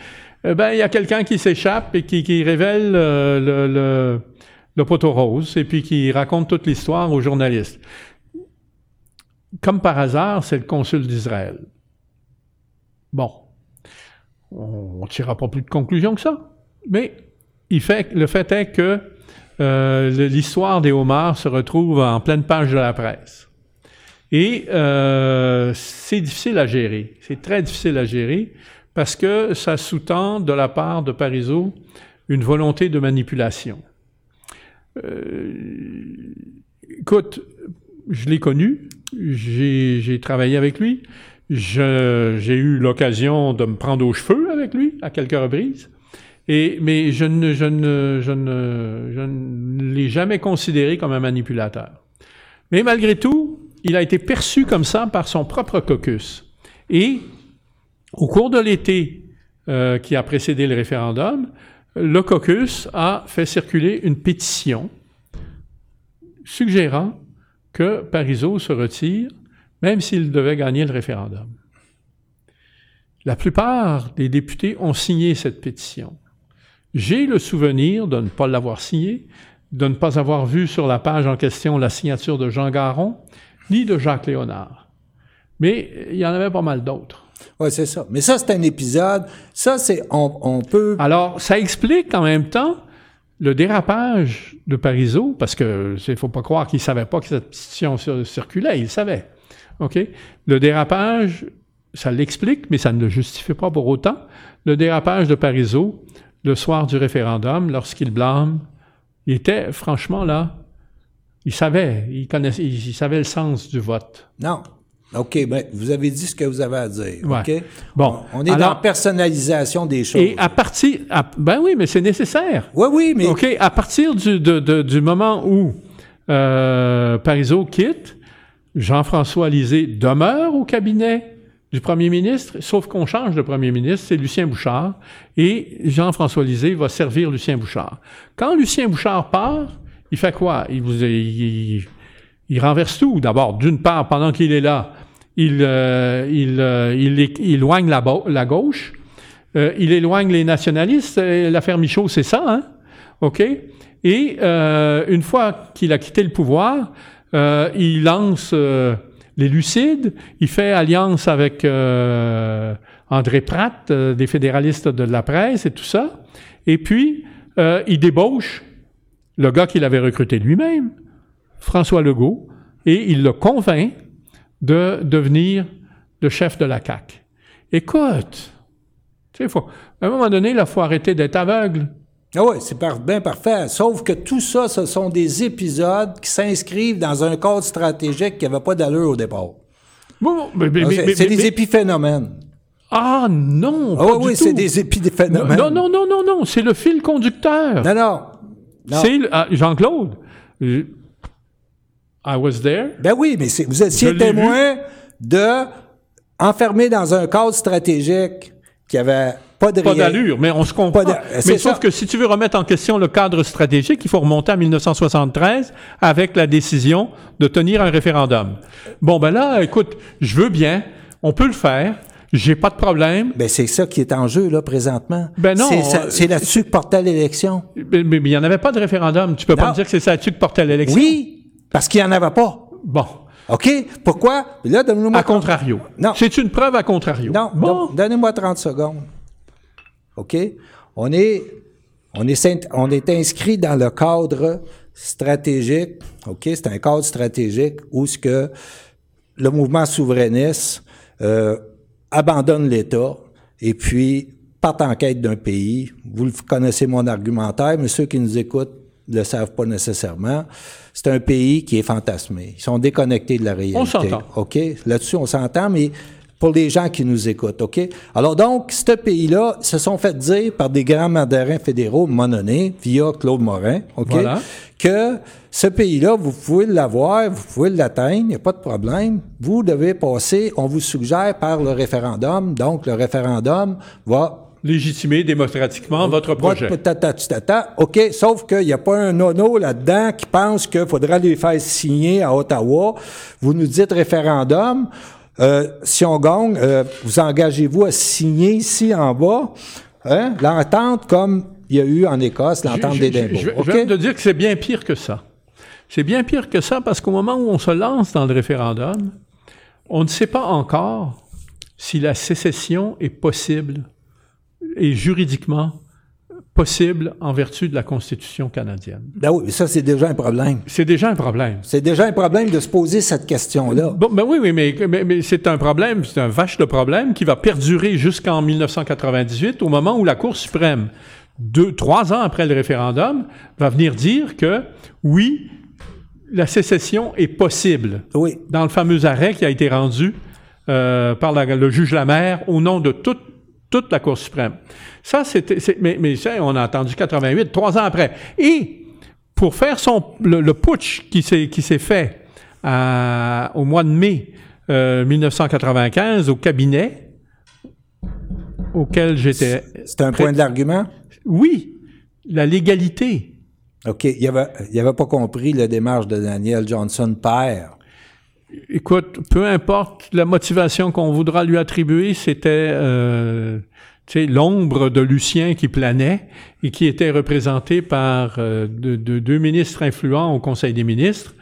Eh ben, il y a quelqu'un qui s'échappe et qui, qui révèle euh, le, le, le poteau rose et puis qui raconte toute l'histoire aux journalistes. Comme par hasard, c'est le consul d'Israël. Bon, on ne tirera pas plus de conclusion que ça. Mais le fait est que euh, l'histoire des homards se retrouve en pleine page de la presse. Et euh, c'est difficile à gérer. C'est très difficile à gérer parce que ça sous-tend de la part de Parizeau une volonté de manipulation. Euh, écoute, je l'ai connu, j'ai travaillé avec lui, j'ai eu l'occasion de me prendre aux cheveux avec lui à quelques reprises. Et, mais je ne, je ne, je ne, je ne l'ai jamais considéré comme un manipulateur. Mais malgré tout, il a été perçu comme ça par son propre caucus. Et au cours de l'été euh, qui a précédé le référendum, le caucus a fait circuler une pétition suggérant que Parizeau se retire, même s'il devait gagner le référendum. La plupart des députés ont signé cette pétition. J'ai le souvenir de ne pas l'avoir signée, de ne pas avoir vu sur la page en question la signature de Jean Garon, ni de Jacques Léonard. Mais il y en avait pas mal d'autres. Oui, c'est ça. Mais ça, c'est un épisode. Ça, c'est. On, peut. Alors, ça explique en même temps le dérapage de Parizeau, parce que il faut pas croire qu'il savait pas que cette pétition circulait, il savait. OK? Le dérapage, ça l'explique, mais ça ne le justifie pas pour autant. Le dérapage de Parizeau, le soir du référendum, lorsqu'il blâme, il était franchement là, il savait, il connaissait, il savait le sens du vote. Non. OK, ben, vous avez dit ce que vous avez à dire. OK? Bon. On est dans la personnalisation des choses. Et à partir. ben oui, mais c'est nécessaire. Oui, oui, mais. OK, à partir du, du moment où euh, Parizeau quitte, Jean-François Lisée demeure au cabinet du premier ministre, sauf qu'on change de premier ministre, c'est Lucien Bouchard, et Jean-François Lisée va servir Lucien Bouchard. Quand Lucien Bouchard part, il fait quoi? Il, renverse tout. D'abord, d'une part, pendant qu'il est là, il, euh, euh, éloigne la, la gauche, euh, il éloigne les nationalistes. L'affaire Michaud, c'est ça, hein? OK? Et une fois qu'il a quitté le pouvoir, il lance les Lucides, il fait alliance avec André Pratt, des fédéralistes de la presse et tout ça. Et puis, il débauche le gars qu'il avait recruté lui-même, François Legault, et il le convainc de devenir le chef de la CAQ. Écoute, faut, à un moment donné, il faut arrêter d'être aveugle. Ah oui, c'est bien parfait. Sauf que tout ça, ce sont des épisodes qui s'inscrivent dans un cadre stratégique qui n'avait pas d'allure au départ. c'est des épiphénomènes. Ah non! Ah oui, c'est des épiphénomènes. Non, non, non, non, non, c'est le fil conducteur. Non, non. C'est ah, Jean-Claude. I was there. Ben oui, mais vous étiez témoin de enfermé dans un cadre stratégique qui avait pas de Pas d'allure, mais on se comprend. Mais sauf que si tu veux remettre en question le cadre stratégique, il faut remonter à 1973 avec la décision de tenir un référendum. Bon, ben là, écoute, je veux bien, on peut le faire. J'ai pas de problème. Ben c'est ça qui est en jeu là présentement. Ben non. C'est là-dessus que portait l'élection. Mais, il n'y en avait pas de référendum. Tu peux pas me dire que c'est là-dessus que portait l'élection. Oui, parce qu'il n'y en avait pas. Bon. OK? Pourquoi? Là, donnez-moi... À contrario. Non. C'est une preuve à contrario. Non. Bon. Donnez-moi 30 secondes. OK? On est, on est, on est inscrit dans le cadre stratégique. OK? C'est un cadre stratégique où ce que le mouvement souverainiste euh, abandonne l'État et puis part en quête d'un pays. Vous connaissez mon argumentaire, mais ceux qui nous écoutent ne le savent pas nécessairement. C'est un pays qui est fantasmé. Ils sont déconnectés de la réalité. On s'entend. OK? Là-dessus, on s'entend, mais pour les gens qui nous écoutent, OK? Alors donc, ce pays-là se sont fait dire par des grands mandarins fédéraux mononés, via Claude Morin, OK? Que ce pays-là, vous pouvez l'avoir, vous pouvez l'atteindre, il n'y a pas de problème. Vous devez passer, on vous suggère, par le référendum. Donc, le référendum va légitimer démocratiquement votre projet. OK, sauf qu'il n'y a pas un nono là-dedans qui pense qu'il faudra les faire signer à Ottawa. Vous nous dites référendum. Euh, si on gagne, euh, vous engagez-vous à signer ici en bas? Hein, l'entente comme il y a eu en Écosse, l'entente d'Édimbourg. Je, je, vais te dire que c'est bien pire que ça. C'est bien pire que ça parce qu'au moment où on se lance dans le référendum, on ne sait pas encore si la sécession est possible est juridiquement possible en vertu de la Constitution canadienne. Ben oui, ça, c'est déjà un problème. C'est déjà un problème. C'est déjà un problème de se poser cette question-là. Bon, ben oui, oui, mais, mais, c'est un problème, c'est un vache de problème qui va perdurer jusqu'en 1998, au moment où la Cour suprême, deux, trois ans après le référendum, va venir dire que, oui, la sécession est possible. Oui. Dans le fameux arrêt qui a été rendu euh, par le juge Lamère au nom de toute toute la Cour suprême. Ça, c'était, mais, mais ça, on a entendu 88, trois ans après. Et pour faire son, le, putsch qui s'est, qui s'est fait au mois de mai 1995 euh, au cabinet, auquel j'étais... C'est un point de l'argument? Oui, la légalité. OK. Il avait, il avait pas compris la démarche de Daniel Johnson père. Écoute, peu importe la motivation qu'on voudra lui attribuer, c'était euh, l'ombre de Lucien qui planait et qui était représentée par euh, de- de- deux ministres influents au Conseil des ministres,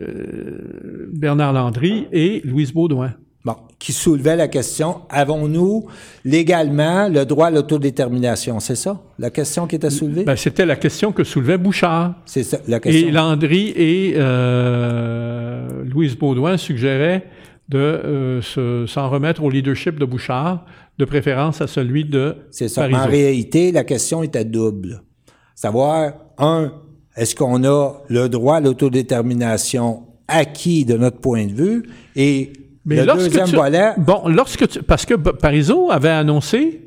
euh, Bernard Landry et Louise Baudouin. Bon, qui soulevait la question avons-nous légalement le droit à l'autodétermination? C'est ça la question qui était soulevée? Ben, c'était la question que soulevait Bouchard. C'est ça la question. Et Landry et euh, Louise Baudouin suggéraient de euh, se- s'en remettre au leadership de Bouchard, de préférence à celui de C'est ça. Parizeau. En réalité, la question était double. Savoir, un, est-ce qu'on a le droit à l'autodétermination acquis de notre point de vue? Et Mais le lorsque deuxième tu- volet, Bon, lorsque tu, parce que Parizeau avait annoncé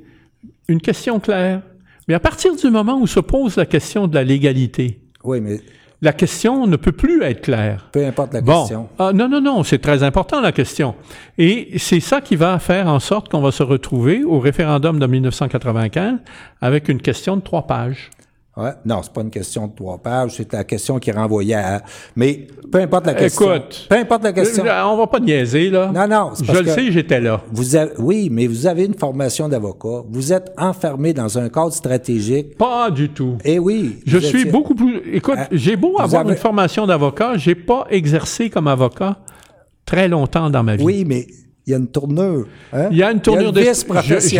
une question claire. Mais à partir du moment où se pose la question de la légalité, oui, mais la question ne peut plus être claire. peu importe la Bon, question. Ah, non, non, non, c'est très important la question. Et c'est ça qui va faire en sorte qu'on va se retrouver au référendum de 1995 avec une question de trois pages. Ouais. Non, c'est pas une question de trois pages, c'est la question qui renvoyée à. Mais peu importe la question. Écoute. peu importe la question. Euh, On va pas niaiser, là. Non, non, Je le sais, j'étais là. Vous avez- oui, mais vous avez une formation d'avocat. Vous êtes enfermé dans un cadre stratégique. Pas du tout. Eh oui. Je suis étiez- beaucoup plus. Écoute, Ah, j'ai beau avoir avez- une formation d'avocat, j'ai pas exercé comme avocat très longtemps dans ma vie. Oui, mais il y a une tournure. hein? Il y a une tournure Il y de- a une. Je-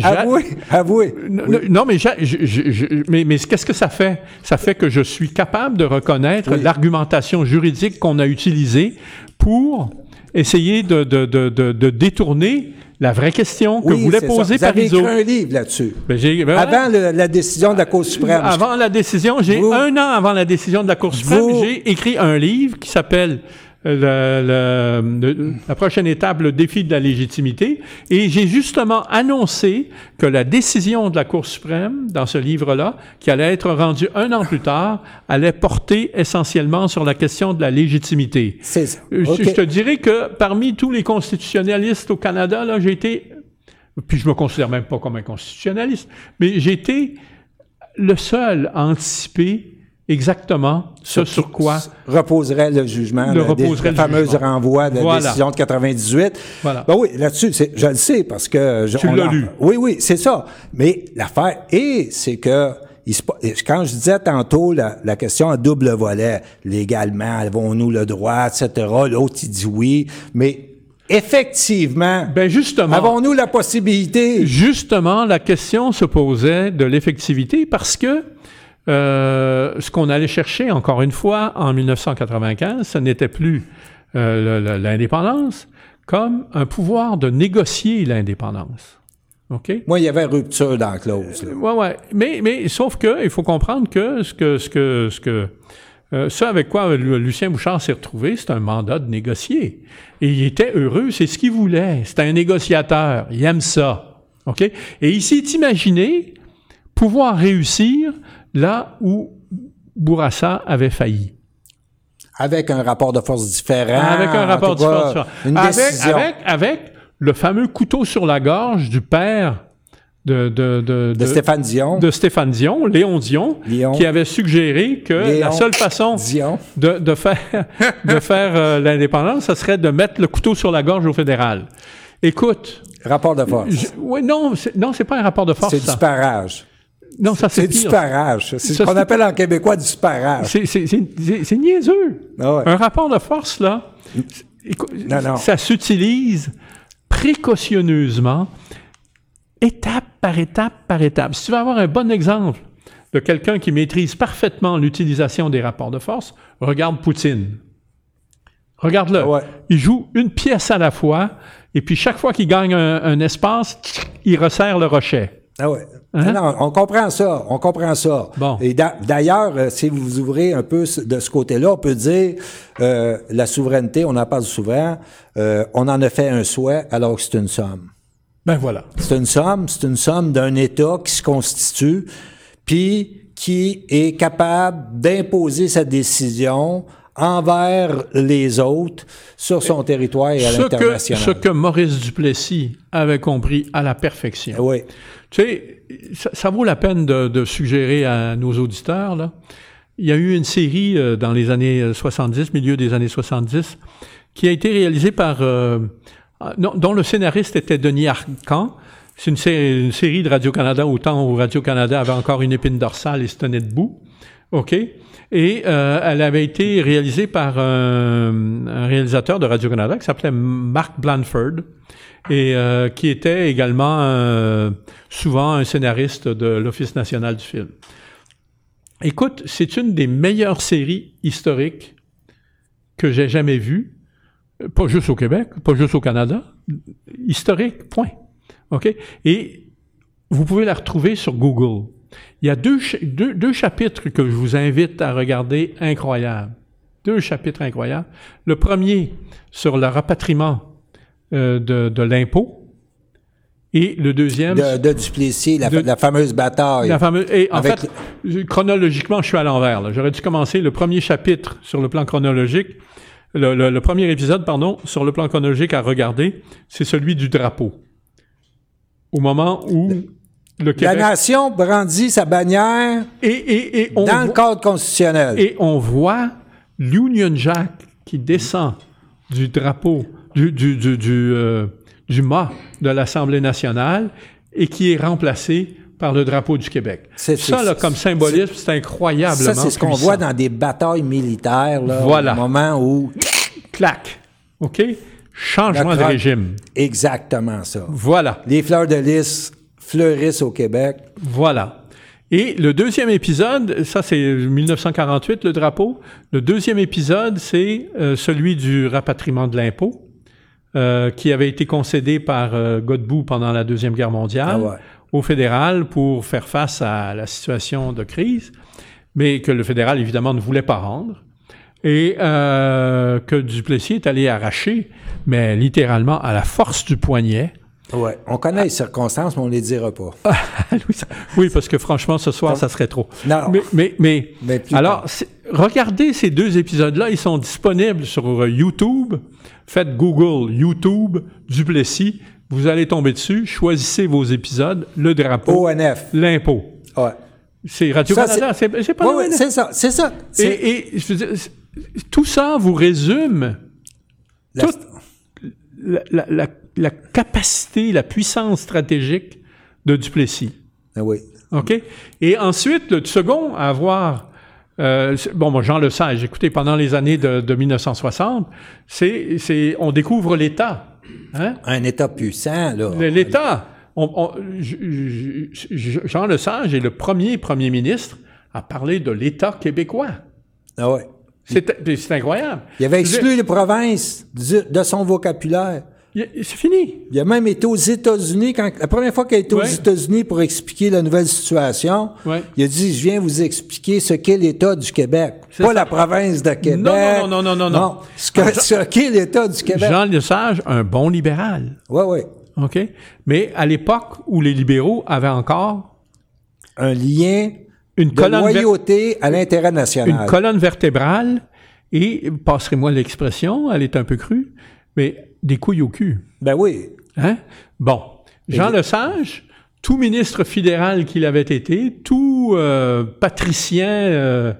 j'ad- Avouez, avouez. Non, Oui. non, non, mais, je- je- mais, mais qu'est-ce que ça fait? Ça fait que je suis capable de reconnaître Oui. l'argumentation juridique qu'on a utilisée pour essayer de, de- de- de- de détourner la vraie question que Oui, voulait poser ça. Vous avez écrit un livre là-dessus. Ben, ben, Avant le- la décision de la Cour suprême. Avant la décision, j'ai un an avant la décision de la Cour suprême, j'ai écrit un livre qui s'appelle le- le- la prochaine étape, le défi de la légitimité, et j'ai justement annoncé que la décision de la Cour suprême dans ce livre-là, qui allait être rendue un an plus tard, allait porter essentiellement sur la question de la légitimité. C'est ça. Euh, je-. Je te dirais que parmi tous les constitutionnalistes au Canada, là, j'ai été, puis je me considère même pas comme un constitutionnaliste, mais j'ai été le seul à anticiper exactement ce sur quoi. reposerait le jugement, Le reposerait le jugement. renvoi de la Voilà. décision de 98. Voilà. Ben oui, là-dessus, c'est- je le sais parce que... Je, Tu l'as lu. Oui, oui, c'est ça. Mais l'affaire est, c'est que... il se pa- quand je disais tantôt la, la question à double volet, légalement, avons-nous le droit, etc., l'autre, il dit oui, mais effectivement, Ben justement, avons-nous la possibilité... justement, la question se posait de l'effectivité parce que euh, ce qu'on allait chercher, encore une fois, en 1995, ce n'était plus euh, l'indépendance comme un pouvoir de négocier l'indépendance. OK? Moi, il y avait rupture dans la clause. là. Ouais, ouais. Mais, mais sauf que il faut comprendre que ce que ce que ce que euh, ce avec quoi Lu- Lucien Bouchard s'est retrouvé, c'est un mandat de négocier. Et il était heureux, c'est ce qu'il voulait. C'était un négociateur. Il aime ça. OK? Et il s'est imaginé pouvoir réussir là où Bourassa avait failli. Avec un rapport de force différent. Avec un rapport tout cas, différent. Une Avec, décision. avec, avec le fameux couteau sur la gorge du père de, de, de, de Stéphane Dion. de Stéphane Dion, Léon Dion, Léon. qui avait suggéré que Léon la seule façon Dion. de, de faire, de faire euh, l'indépendance, ce serait de mettre le couteau sur la gorge au fédéral. Écoute, Rapport de force. je- ouais, non, non, c'est pas un rapport de force. C'est du parage. Non, ça c'est, C'est du parage. C'est ce qu'on appelle en québécois du parage. C'est, niaiseux. Ah ouais. Un rapport de force, là, Non, non. ça s'utilise précautionneusement, étape par étape par étape. Si tu veux avoir un bon exemple de quelqu'un qui maîtrise parfaitement l'utilisation des rapports de force, regarde Poutine. Regarde-le. Ouais. Il joue une pièce à la fois, et puis chaque fois qu'il gagne un, un espace, il resserre le rocher. Ah ouais. Hein? Non, on comprend ça. On comprend ça. Bon. Et d'a- d'ailleurs, euh, si vous ouvrez un peu de ce côté-là, on peut dire euh, la souveraineté, on en parle souvent, euh, on en a fait un souhait alors que c'est une somme. Ben voilà. C'est une somme, c'est une somme d'un État qui se constitue, puis qui est capable d'imposer sa décision envers les autres sur son territoire et à l'international. ce que Maurice Duplessis avait compris à la perfection. Oui. Tu sais, ça, vaut la peine de, de suggérer à nos auditeurs, là. Il y a eu une série euh, dans les années 70, milieu des années 70, qui a été réalisée par, euh, non, dont le scénariste était Denis Arcan. C'est une, une série de Radio-Canada au temps où Radio-Canada avait encore une épine dorsale et se tenait debout. OK? Et euh, elle avait été réalisée par un, un réalisateur de Radio-Canada qui s'appelait Mark Blanford et euh, qui était également euh, souvent un scénariste de l'Office national du film. Écoute, c'est une des meilleures séries historiques que j'ai jamais vues, pas juste au Québec, pas juste au Canada, historique, point. OK? Et vous pouvez la retrouver sur Google. Il y a deux, deux, deux chapitres que je vous invite à regarder incroyables. Deux chapitres incroyables. Le premier sur le rapatriement euh, de, de l'impôt et le deuxième De, de Duplessis, la, De- la fameuse bataille. la fameuse, et en fait, chronologiquement, je suis à l'envers. J'aurais dû commencer le premier chapitre sur le plan chronologique, le, le- le premier épisode, pardon, sur le plan chronologique à regarder, c'est celui du drapeau. Au moment où le La nation brandit sa bannière Et, et, et on dans le cadre constitutionnel. et on voit l'Union Jack qui descend du drapeau, du, du, du, du, euh, du mât de l'Assemblée nationale et qui est remplacé par le drapeau du Québec. C'est- Ça, là, comme symbolisme, c'est incroyablement Ça, c'est ce qu'on voit dans des batailles militaires, là, Voilà. au moment où... Clac. OK? Changement de régime. Exactement ça. Voilà. Les fleurs de lys fleurissent au Québec. Voilà. Et le deuxième épisode, ça c'est 1948, le drapeau. Le deuxième épisode, c'est euh, celui du rapatriement de l'impôt, euh, qui avait été concédé par euh, Godbout pendant la Deuxième Guerre mondiale Ah ouais. au fédéral pour faire face à la situation de crise, mais que le fédéral, évidemment, ne voulait pas rendre. Et euh, que Duplessis est allé arracher, mais littéralement à la force du poignet, Ouais. On connaît les circonstances, mais on les dira pas. oui, oui, parce que franchement, ce soir, ça serait trop. Non. Mais, mais, mais, alors, regardez ces deux épisodes-là, ils sont disponibles sur euh, YouTube. Faites Google, YouTube, Duplessis. Vous allez tomber dessus. Choisissez vos épisodes. Le drapeau, ONF. l'impôt. Ouais. C'est Radio-Canada. C'est c'est pas ONF. c'est ça, c'est ça. Et, et je veux dire, tout ça vous résume la- tout- la, la- la- la capacité, la puissance stratégique de Duplessis. Ah oui. OK? Et ensuite, le second à avoir. euh, bon, moi, Jean Lesage, écoutez, pendant les années de, de 1960, c'est, c'est, on découvre l'État. Hein? Un État puissant, là. L'État. On- on- Jean Lesage est le premier premier ministre à parler de l'État québécois. Ah ouais. C'est, incroyable. Il avait exclu les provinces de son vocabulaire. C'est fini. Il a même été aux États-Unis, quand, la première fois qu'il a été aux. États-Unis pour expliquer la nouvelle situation, Ouais. il a dit, je viens vous expliquer ce qu'est l'État du Québec. C'est Pas ça. la province de Québec. non, non, non, non, non. ce que- ce qu'est l'État du Québec. Jean Lesage, un bon libéral. Oui, oui. OK? Mais à l'époque où les libéraux avaient encore Un lien une de loyauté à l'intérêt national. une colonne vertébrale et, passerez-moi l'expression, elle est un peu crue, mais des couilles au cul. Ben oui. Hein? Bon. Jean Lesage, tout ministre fédéral qu'il avait été, tout euh, patricien euh,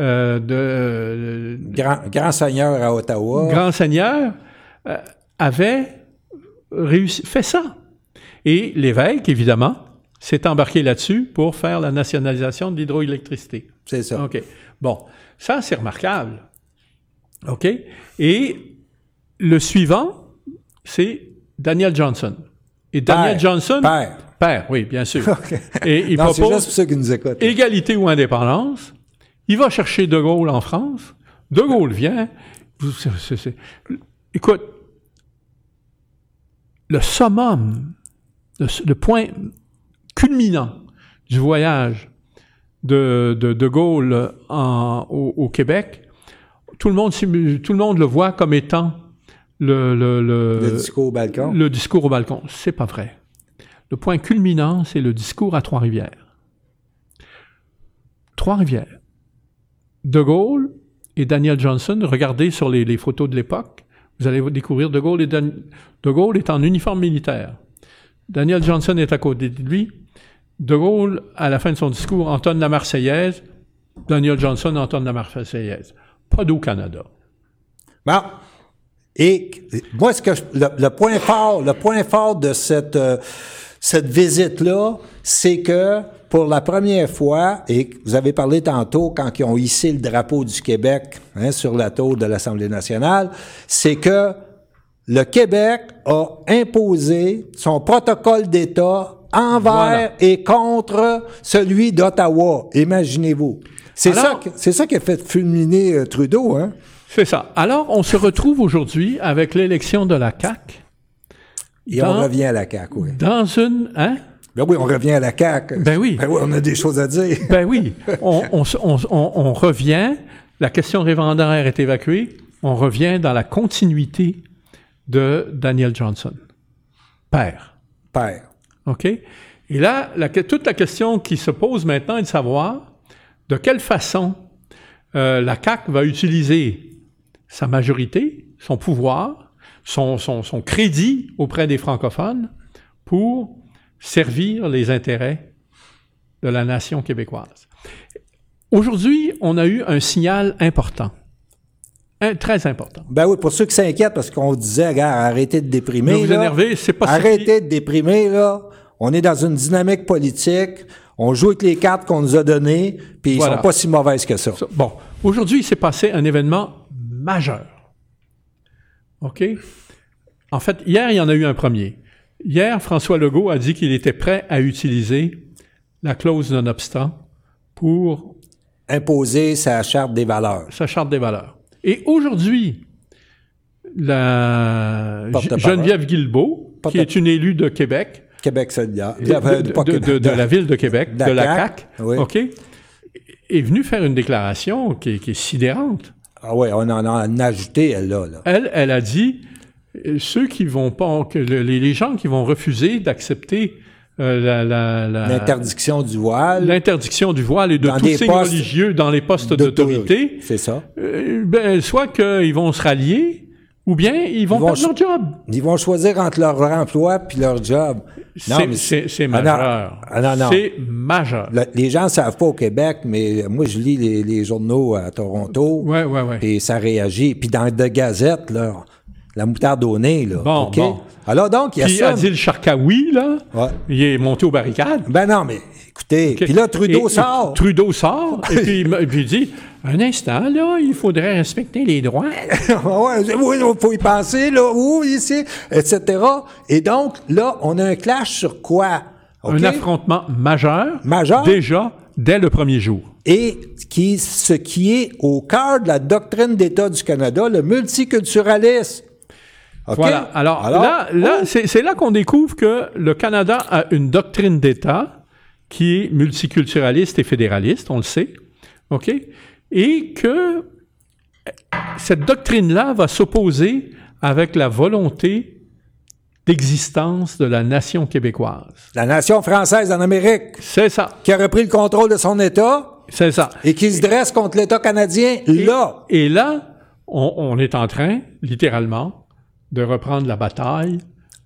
euh, de euh, Grand, grand seigneur à Ottawa. grand seigneur, euh, avait réussi, fait ça. Et l'évêque, évidemment, s'est embarqué là-dessus pour faire la nationalisation de l'hydroélectricité. C'est ça. OK. Bon, ça, c'est remarquable. OK? Et le suivant, c'est Daniel Johnson. Et Daniel Père. Johnson... Père. Père, oui, bien sûr. Et il Non, propose juste pour ceux qui nous écoutent. égalité ou indépendance. Il va chercher De Gaulle en France. De Gaulle vient. Écoute, le summum, le, le point culminant du voyage de De, de Gaulle en- au, au Québec, tout le, monde, tout le monde le voit comme étant le, le, le- Le discours au balcon? le discours au balcon. C'est pas vrai. Le point culminant, c'est le discours à Trois-Rivières. Trois-Rivières. De Gaulle et Daniel Johnson, regardez sur les, les photos de l'époque, vous allez découvrir De Gaulle, et Dan- de Gaulle est en uniforme militaire. Daniel Johnson est à côté de lui. De Gaulle, à la fin de son discours, entonne la Marseillaise. Daniel Johnson entonne la Marseillaise. Pas d'au Canada. Bon. Et moi, ce que je- le, le point fort, le point fort de cette euh, cette visite-là, c'est que pour la première fois, et vous avez parlé tantôt quand ils ont hissé le drapeau du Québec hein, sur la tour de l'Assemblée nationale, c'est que le Québec a imposé son protocole d'État envers Voilà. et contre celui d'Ottawa. Imaginez-vous. C'est ça, c'est ça qui a fait fulminer euh, Trudeau, hein? C'est ça. Alors, on se retrouve aujourd'hui avec l'élection de la CAQ Et Dans- on revient à la CAQ, oui. dans une... Hein? Ben oui, on revient à la CAQ. Ben oui. Ben oui, on a des choses à dire. Ben oui, on, on se- on- on- on revient, la question référendaire est évacuée, on revient dans la continuité de Daniel Johnson, père. Père. OK? Et là, la toute la question qui se pose maintenant est de savoir de quelle façon euh, la CAQ va utiliser sa majorité, son pouvoir, son, son- son crédit auprès des francophones pour servir les intérêts de la nation québécoise. Aujourd'hui, on a eu un signal important, un- très important. Ben oui, pour ceux qui s'inquiètent, parce qu'on disait, regarde, arrêtez de déprimer. Ne vous là. énervez, c'est pas Arrêtez de déprimer, là. On est dans une dynamique politique. On joue avec les cartes qu'on nous a données, puis ils Voilà. sont pas si mauvaises que ça. Ça, Bon, aujourd'hui, il s'est passé un événement majeur. OK? En fait, hier, il y en a eu un premier. Hier, François Legault a dit qu'il était prêt à utiliser la clause non-obstant pour Imposer sa charte des valeurs. sa charte des valeurs. Et aujourd'hui, la. Geneviève Guilbeault, qui est une élue de Québec, Québec solidaire. de, de- la ville de Québec, de la oui. OK, est venue faire une déclaration qui est sidérante. Ah ouais, on en a en ajouté, elle, là. là. Elle, elle a dit euh, ceux qui vont pas, les, les gens qui vont refuser d'accepter euh, la- la- la- L'interdiction du voile. l'interdiction du voile et de Dans tout signe religieux dans les postes d'autorité, C'est ça. euh, ben, soit qu'ils vont se rallier, ou bien ils vont Ils vont perdre ch- leur job. Ils vont choisir entre leur emploi puis leur job. Non, C'est- Ah non. majeur. Ah non, non. C'est majeur. Le- les gens ne savent pas au Québec, mais moi, je lis les, les journaux à Toronto. Ouais, ouais, ouais. Et ça réagit. Puis dans de Gazette, là, la moutarde au nez, là. Bon, OK? bon. Alors donc, il y a Puis ça. Adil là, Ouais. il est monté aux barricades. Ben non, mais écoutez, puis là, Trudeau Et- sort. Trudeau sort, et puis, il dit Un instant, là, il faudrait respecter les droits. oui, il faut y penser, là, où, ici, etc. Et donc, là, on a un clash sur quoi? Un affrontement majeur, Majeur. déjà dès le premier jour. Et qui, ce qui est au cœur de la doctrine d'État du Canada, le multiculturalisme. OK? Voilà. Alors, là, là c'est c'est là qu'on découvre que le Canada a une doctrine d'État qui est multiculturaliste et fédéraliste, on le sait. OK? Et que cette doctrine-là va s'opposer avec la volonté d'existence de la nation québécoise. la nation française en Amérique, C'est ça. qui a repris le contrôle de son État C'est ça. et qui se dresse contre l'État canadien, là. Et là, on, on est en train, littéralement, de reprendre la bataille.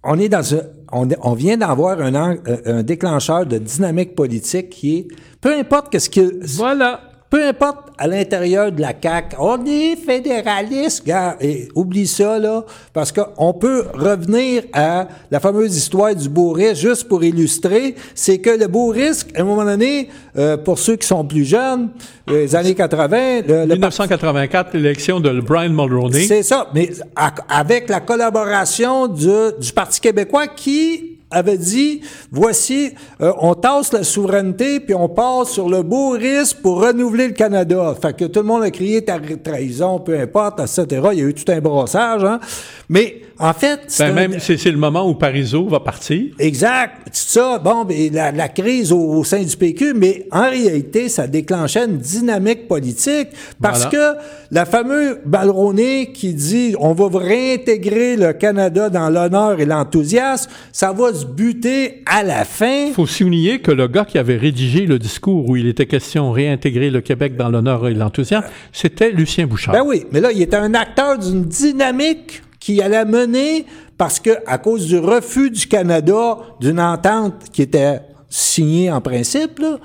On est dans un, on, on vient d'avoir un, euh, un déclencheur de dynamique politique qui est, peu importe qu'est-ce que, Voilà. Peu importe à l'intérieur de la CAQ, on est fédéraliste, gars, et oublie ça, là, parce qu'on peut revenir à la fameuse histoire du bourrisme juste pour illustrer, c'est que le bourrisme, à un moment donné, euh, pour ceux qui sont plus jeunes, les années 80, le, le 1984, l'élection de Brian Mulroney. c'est ça, mais à- avec la collaboration du, du Parti québécois qui avait dit, voici, euh, on tasse la souveraineté, puis on passe sur le beau risque pour renouveler le Canada. Fait que tout le monde a crié ta trahison, peu importe, etc. Il y a eu tout un brossage, hein. Mais, en fait, c'est Ben, même, c'est c'est le moment où Parizeau va partir. Exact. Tout ça, bon, ben, la, la crise au, au sein du PQ, mais en réalité, ça déclenchait une dynamique politique parce Voilà. que la fameuse Balroney qui dit on va réintégrer le Canada dans l'honneur et l'enthousiasme, ça va se buter à la fin. Il faut souligner que le gars qui avait rédigé le discours où il était question de réintégrer le Québec dans l'honneur et l'enthousiasme, c'était Lucien Bouchard. Ben oui, mais là, il était un acteur d'une dynamique qui allait mener parce que, à cause du refus du Canada d'une entente qui était signée en principe, là,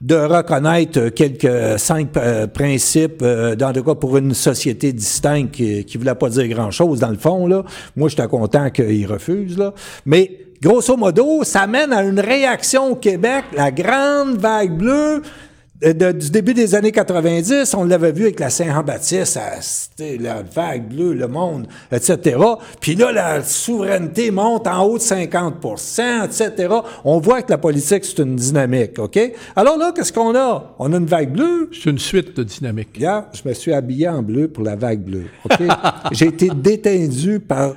de reconnaître quelques cinq euh, principes, euh, dans le cas pour une société distincte qui, qui voulait pas dire grand-chose dans le fond. Là. Moi, j'étais content qu'il refuse. Là. Mais grosso modo, ça mène à une réaction au Québec, la grande vague bleue de- du début des années 90, on l'avait vu avec la Saint-Jean-Baptiste, la vague bleue, le monde, etc. Puis là, la souveraineté monte en haut de 50% etc. On voit que la politique, c'est une dynamique, OK? Alors là, qu'est-ce qu'on a? On a une vague bleue. C'est une suite de dynamique. Regarde, je me suis habillé en bleu pour la vague bleue, OK? J'ai été détendu par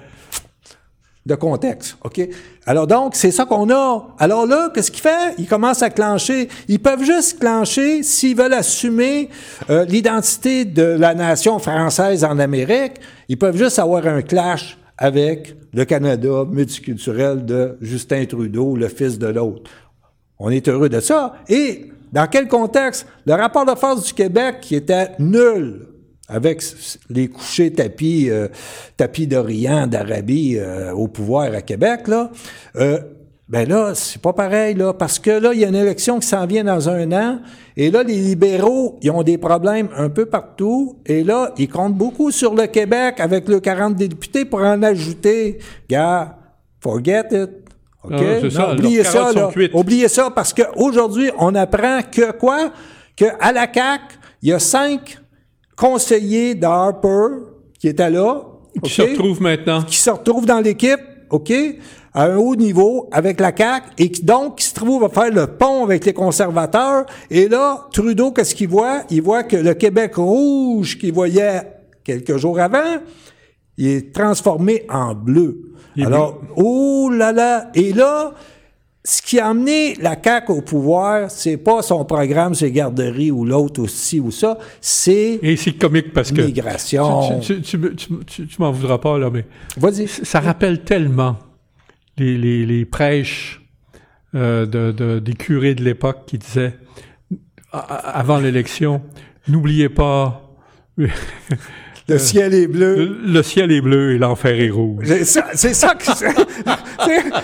de contexte, OK? Alors donc, c'est ça qu'on a. Alors là, qu'est-ce qu'il fait? Ils commencent à clencher. Ils peuvent juste clencher s'ils veulent assumer euh, l'identité de la nation française en Amérique. Ils peuvent juste avoir un clash avec le Canada multiculturel de Justin Trudeau, le fils de l'autre. On est heureux de ça. Et dans quel contexte? Le rapport de force du Québec qui était nul avec les couchers tapis, euh, tapis d'Orient, d'Arabie euh, au pouvoir à Québec, là, euh, ben là, c'est pas pareil, là, parce que là, il y a une élection qui s'en vient dans un an, et là, les libéraux, ils ont des problèmes un peu partout, et là, ils comptent beaucoup sur le Québec avec le 40 députés pour en ajouter. Gars, forget it. OK? Ah, ça, oubliez ça, là. Oubliez ça, parce qu'aujourd'hui, on apprend que quoi? Que à la CAQ, il y a cinq conseillers de Harper qui étaient là. Qui se retrouve maintenant. qui se retrouvent dans l'équipe, OK, à un haut niveau avec la CAQ et qui donc qui se trouve à faire le pont avec les conservateurs. Et là, Trudeau, qu'est-ce qu'il voit? Il voit que le Québec rouge qu'il voyait quelques jours avant, il est transformé en bleu. Il Alors, oh là là! Et là, ce qui a amené la CAQ au pouvoir, c'est pas son programme, ses garderies ou l'autre ou ci ou ça, c'est Et c'est comique parce que. Migration. Tu, tu, tu, me- tu, tu- tu m'en voudras pas, là, mais. Vas-y. Ça rappelle tellement les, les, les prêches euh, de, de- des curés de l'époque qui disaient, avant l'élection, n'oubliez pas, Le ciel est bleu. le, le ciel est bleu et l'enfer est rouge. C'est ça, c'est ça que c'est-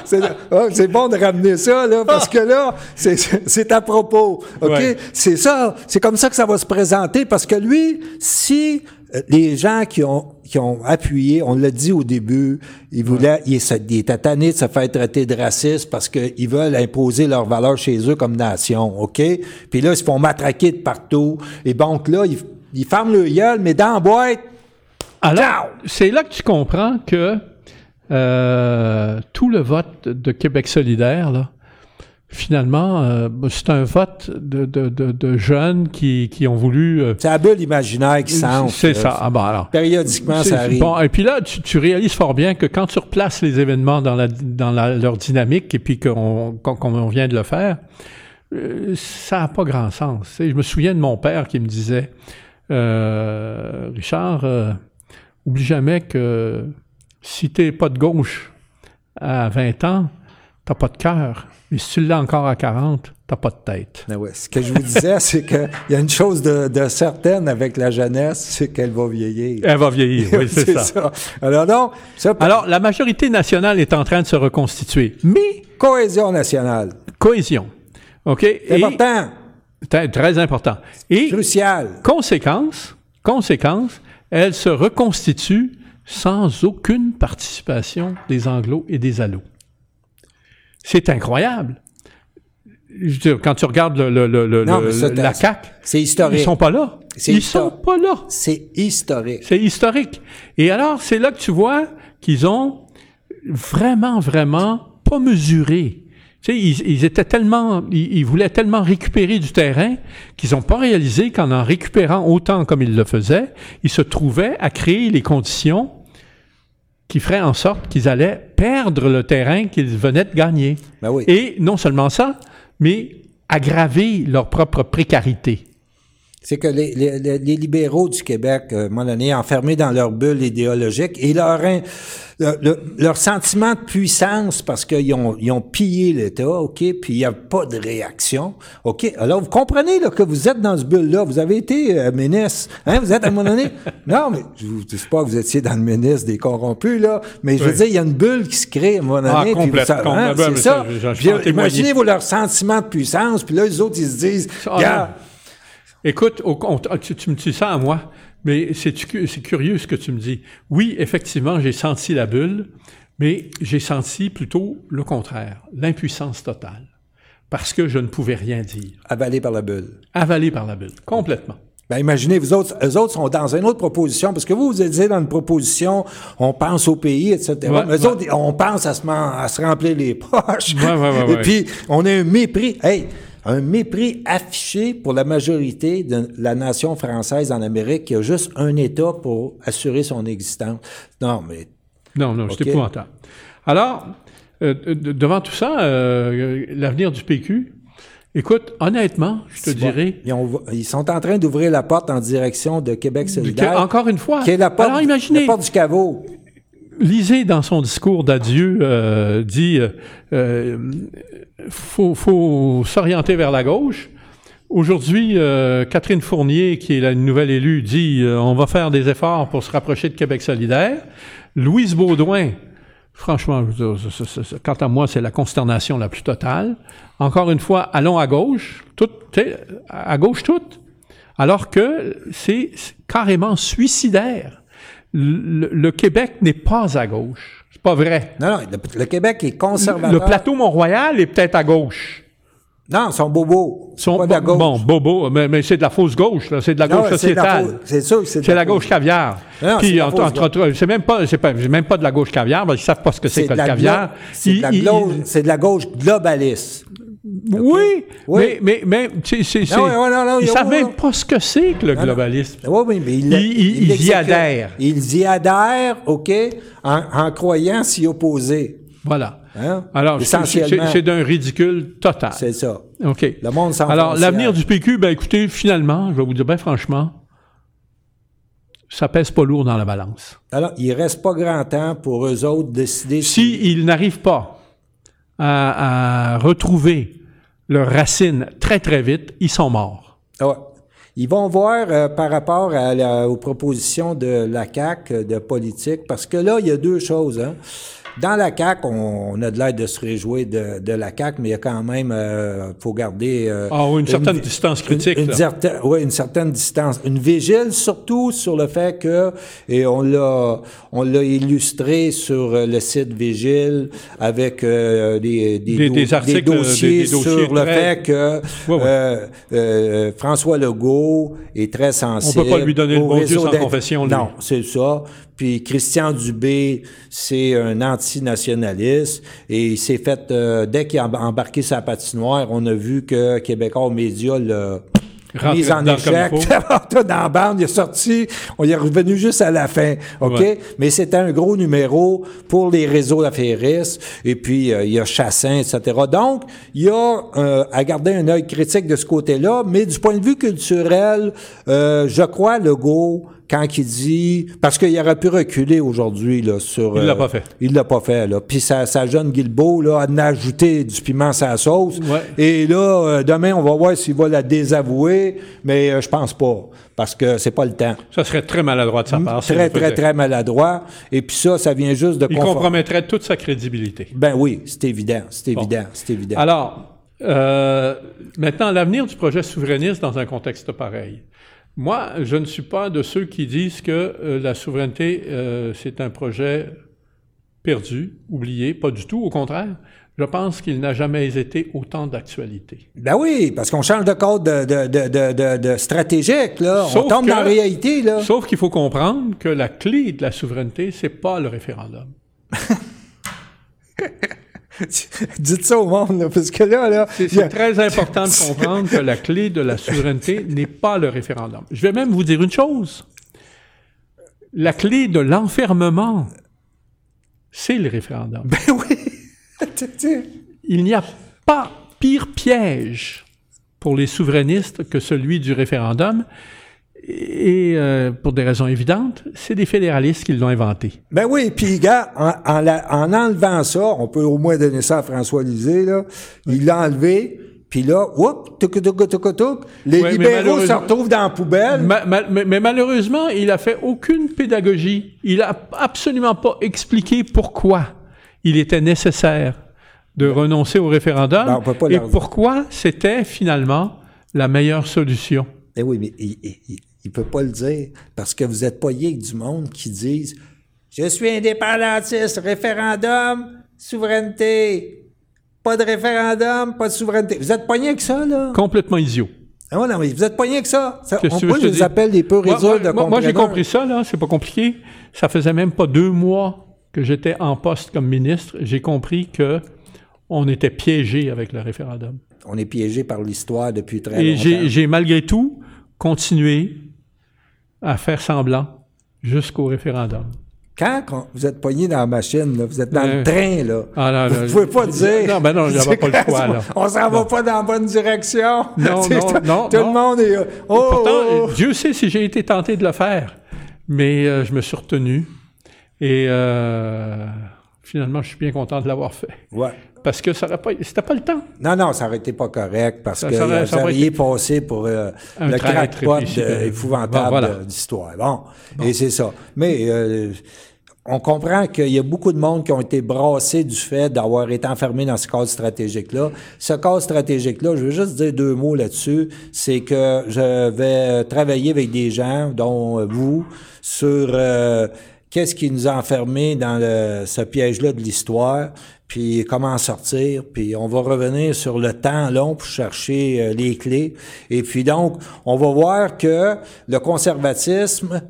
c'est oh, bon de ramener ça là parce que là c'est à propos. OK, Ouais. c'est ça, c'est comme ça que ça va se présenter parce que lui si euh, les gens qui ont qui ont appuyé, on l'a dit au début, ils voulaient ils, se- ils étaient tannés de se faire traiter de raciste parce qu'ils veulent imposer leurs valeurs chez eux comme nation, OK? Puis là ils se font matraquer de partout et donc là ils ils ferment le gueule mais dans la boîte Alors, c'est là que tu comprends que euh, tout le vote de Québec solidaire, là, finalement, euh, c'est un vote de, de, de, de jeunes qui, qui ont voulu... euh, c'est la bulle imaginaire qui s'enfle. c'est ça. Ah, bon, alors. Périodiquement, C'est- ça arrive. Bon, et puis là, tu, tu réalises fort bien que quand tu replaces les événements dans, la, dans la- leur dynamique et puis qu'on qu'on- qu'on vient de le faire, euh, ça n'a pas grand sens. Je me souviens de mon père qui me disait, euh, Richard, euh, oublie jamais que si t'es pas de gauche à 20 ans, t'as pas de cœur. Et si tu l'as encore à 40, t'as pas de tête. Ah ouais. Ce que je vous disais, c'est qu'il y a une chose de, de certaine avec la jeunesse, c'est qu'elle va vieillir. Elle va vieillir, oui, c'est ça. Alors ça, Alors, la majorité nationale est en train de se reconstituer, mais cohésion nationale, cohésion. OK? c'est important, Très, très important. Et crucial. conséquence, conséquence, elle se reconstitue sans aucune participation des Anglos et des Allos. C'est incroyable. Je veux dire, quand tu regardes le, le- le- Non, ça, la CAQ, C'est ils historique. sont pas là. C'est Ils sont pas là. C'est historique. C'est historique. Et alors, c'est là que tu vois qu'ils ont vraiment, vraiment pas mesuré. Tu sais, ils, ils étaient tellement, ils, ils voulaient tellement récupérer du terrain qu'ils n'ont pas réalisé qu'en en récupérant autant comme ils le faisaient, ils se trouvaient à créer les conditions qui feraient en sorte qu'ils allaient perdre le terrain qu'ils venaient de gagner. Ben oui. Et non seulement ça, mais aggraver leur propre précarité. C'est que les, les, les, libéraux du Québec, euh, à un moment donné, enfermés dans leur bulle idéologique, et leur, leur sentiment de puissance, parce qu'ils ont, ils ont pillé l'État, OK, puis il n'y a pas de réaction, OK? Alors, vous comprenez là, que vous êtes dans ce bulle-là, vous avez été euh, ministre, hein, vous êtes à un moment donné... non, mais je ne sais pas que vous étiez dans le ministre des corrompus, là, mais je veux dire, il y a une bulle qui se crée à un moment donné. Ah, complètement, hein, c'est ça. imaginez-vous leur sentiment de puissance, puis là, les autres, ils se disent, ah, Écoute, tu, me dis ça à moi, mais c'est curieux ce que tu me dis. Oui, effectivement, j'ai senti la bulle, mais j'ai senti plutôt le contraire, l'impuissance totale, parce que je ne pouvais rien dire. Avalé par la bulle. Avalé par la bulle, complètement. Ben imaginez, vous autres, eux autres sont dans une autre proposition, parce que vous, vous êtes dans une proposition, on pense au pays, etc. eux autres, on pense à se, à se remplir les poches. Et puis, on a un mépris. Hey, un mépris affiché pour la majorité de la nation française en Amérique qui a juste un État pour assurer son existence. Non, mais... Non, non, c'est épouvantable. Alors, euh, devant tout ça, euh, l'avenir du PQ, Écoute, honnêtement, je te dirais. Ils, sont en train d'ouvrir la porte en direction de Québec solidaire. encore une fois. Qui est la porte, Alors, imaginez, la porte du caveau. Lisez dans son discours d'adieu, euh, dit euh, faut, faut s'orienter vers la gauche. Aujourd'hui, euh, Catherine Fournier, qui est la nouvelle élue, dit euh, on va faire des efforts pour se rapprocher de Québec solidaire. Louise Baudouin, franchement, quant à moi, c'est la consternation la plus totale. Encore une fois, allons à gauche, à gauche toute, alors que c'est carrément suicidaire le, Québec n'est pas à gauche. C'est pas vrai. Non, non, le, Québec est conservateur. Le, plateau Mont-Royal est peut-être à gauche. Non, son bobo. Son, pas de la gauche. Bon, bobo, mais, mais c'est de la fausse gauche, là. C'est de la gauche sociétale. C'est ça, c'est C'est la, gauche caviar. Non, Puis, entre, entre, c'est même pas, c'est pas, même pas de la gauche caviar, parce qu'ils savent pas ce que c'est que le caviar. C'est de, la gauche globaliste. Oui, mais, mais, mais c'est, ils savent même pas ce que c'est que le globalisme. Oui, oui, mais ils, y adhèrent. Ils y adhèrent, OK, en, croyant s'y opposer. Voilà. Hein? Alors, c'est d'un ridicule total. C'est ça. OK. Le monde Alors, l'avenir du PQ, ben écoutez, finalement, je vais vous dire, ben franchement, ça pèse pas lourd dans la balance. Alors, il reste pas grand temps pour eux autres de décider... Si, ils n'arrivent pas à, retrouver leurs racines très, très vite, ils sont morts. Ah ils vont voir euh, par rapport aux propositions de la CAC de politique, parce que là, il y a deux choses. Hein. Dans la CAQ, on, a de l'aide de se réjouir de, de, la CAQ, mais il y a quand même, euh, faut garder... Euh, ah oui, une certaine distance critique. Une, certaine, oui, une certaine distance. Une vigile, surtout sur le fait que, et on l'a, on l'a illustré sur le site Vigile avec euh, des, des, des, articles, des, dossiers, sur le fait que euh, euh, François Legault est très sensible. On peut pas lui donner le bon Dieu sans confession. Lui. Non, c'est ça. Puis Christian Dubé, c'est un antinationaliste et il s'est fait, euh, dès qu'il a embarqué sa patinoire, on a vu que Québécois Média l'a mis en échec. dans la bande, il est sorti, on y est revenu juste à la fin, OK? Mais c'était un gros numéro pour les réseaux affairistes, et puis euh, il y a Chassin, etc. Donc, il y a euh, à garder un œil critique de ce côté-là, mais du point de vue culturel, je crois, le go quand il dit parce qu'il aurait pu reculer aujourd'hui là sur il l'a pas fait. il l'a pas fait là. Puis sa, sa jeune Guilbeault là a ajouté du piment à sa sauce. Et là euh, demain on va voir s'il va la désavouer mais euh, je pense pas parce que c'est pas le temps. Ça serait très maladroit de sa part très très très maladroit. Et puis ça ça vient juste de il compromettrait toute sa crédibilité. Ben oui c'est évident c'est évident c'est évident. Alors euh, maintenant l'avenir du projet souverainiste dans un contexte pareil moi, je ne suis pas de ceux qui disent que euh, la souveraineté, euh, c'est un projet perdu, oublié, pas du tout, au contraire. Je pense qu'il n'a jamais été autant d'actualité. Ben oui, parce qu'on change de code de, stratégique, là. On tombe dans la réalité, là. Sauf qu'il faut comprendre que la clé de la souveraineté, c'est pas le référendum. Dites ça au monde, parce que là, là c'est très important de comprendre que la clé de la souveraineté n'est pas le référendum. Je vais même vous dire une chose. La clé de l'enfermement, c'est le référendum. Ben oui. Il n'y a pas pire piège pour les souverainistes que celui du référendum. Et euh, pour des raisons évidentes, c'est des fédéralistes qui l'ont inventé. Ben oui, puis gars, en, en, la- en enlevant ça, on peut au moins donner ça à François Lisée, là. Il l'a enlevé, puis là, oups, tuc, tuc, tuc, tuc, les Ouais, libéraux se retrouvent dans la poubelle. Ma- ma- mais, mais malheureusement, il a fait aucune pédagogie. Il a absolument pas expliqué pourquoi il était nécessaire de renoncer au référendum Ben, on peut pas et pourquoi c'était finalement la meilleure solution. Eh oui, mais il, il, il- peut pas le dire parce que vous êtes pas avec du monde qui disent Je suis indépendantiste, référendum, souveraineté. Pas de référendum, pas de souveraineté. Vous êtes pogné avec ça, là? Complètement idiot. Ah ouais, non, mais vous êtes pogné avec ça. ça on que que te les appelle des peu Moi, résolus de moi, moi, j'ai compris ça, là, c'est pas compliqué. Ça faisait même pas deux mois que j'étais en poste comme ministre. J'ai compris que on était piégé avec le référendum. On est piégé par l'histoire depuis très Et longtemps. j'ai j'ai malgré tout continué à faire semblant jusqu'au référendum. Quand vous êtes pogné dans la machine, là, vous êtes dans Euh, le train, là, Ah, vous pouvez pas dire. Non, ben non, j'avais pas le choix, là. On s'en va pas dans la bonne direction. Non, non, tout- non, Tout non. le monde est. Oh, Pourtant, oh, oh. Dieu sait si j'ai été tenté de le faire, mais euh, je me suis retenu. Et euh, finalement, je suis bien content de l'avoir fait. Ouais. Parce que ça aurait pas, c'était pas le temps. Non, non, ça aurait été pas correct parce Ça- que ça aurait- vous auriez été- passé pour euh, le crackpot euh, épouvantable bon, voilà. de- d'histoire. Bon. et c'est ça. Mais euh, on comprend qu'il y a beaucoup de monde qui ont été brassés du fait d'avoir été enfermés dans ce cadre stratégique-là. Ce cadre stratégique-là, je veux juste dire deux mots là-dessus, c'est que je vais travailler avec des gens, dont euh, vous, sur euh, qu'est-ce qui nous a enfermés dans le- ce piège-là de l'histoire, puis comment en sortir, puis on va revenir sur le temps long pour chercher euh, les clés. Et puis donc, on va voir que le conservatisme,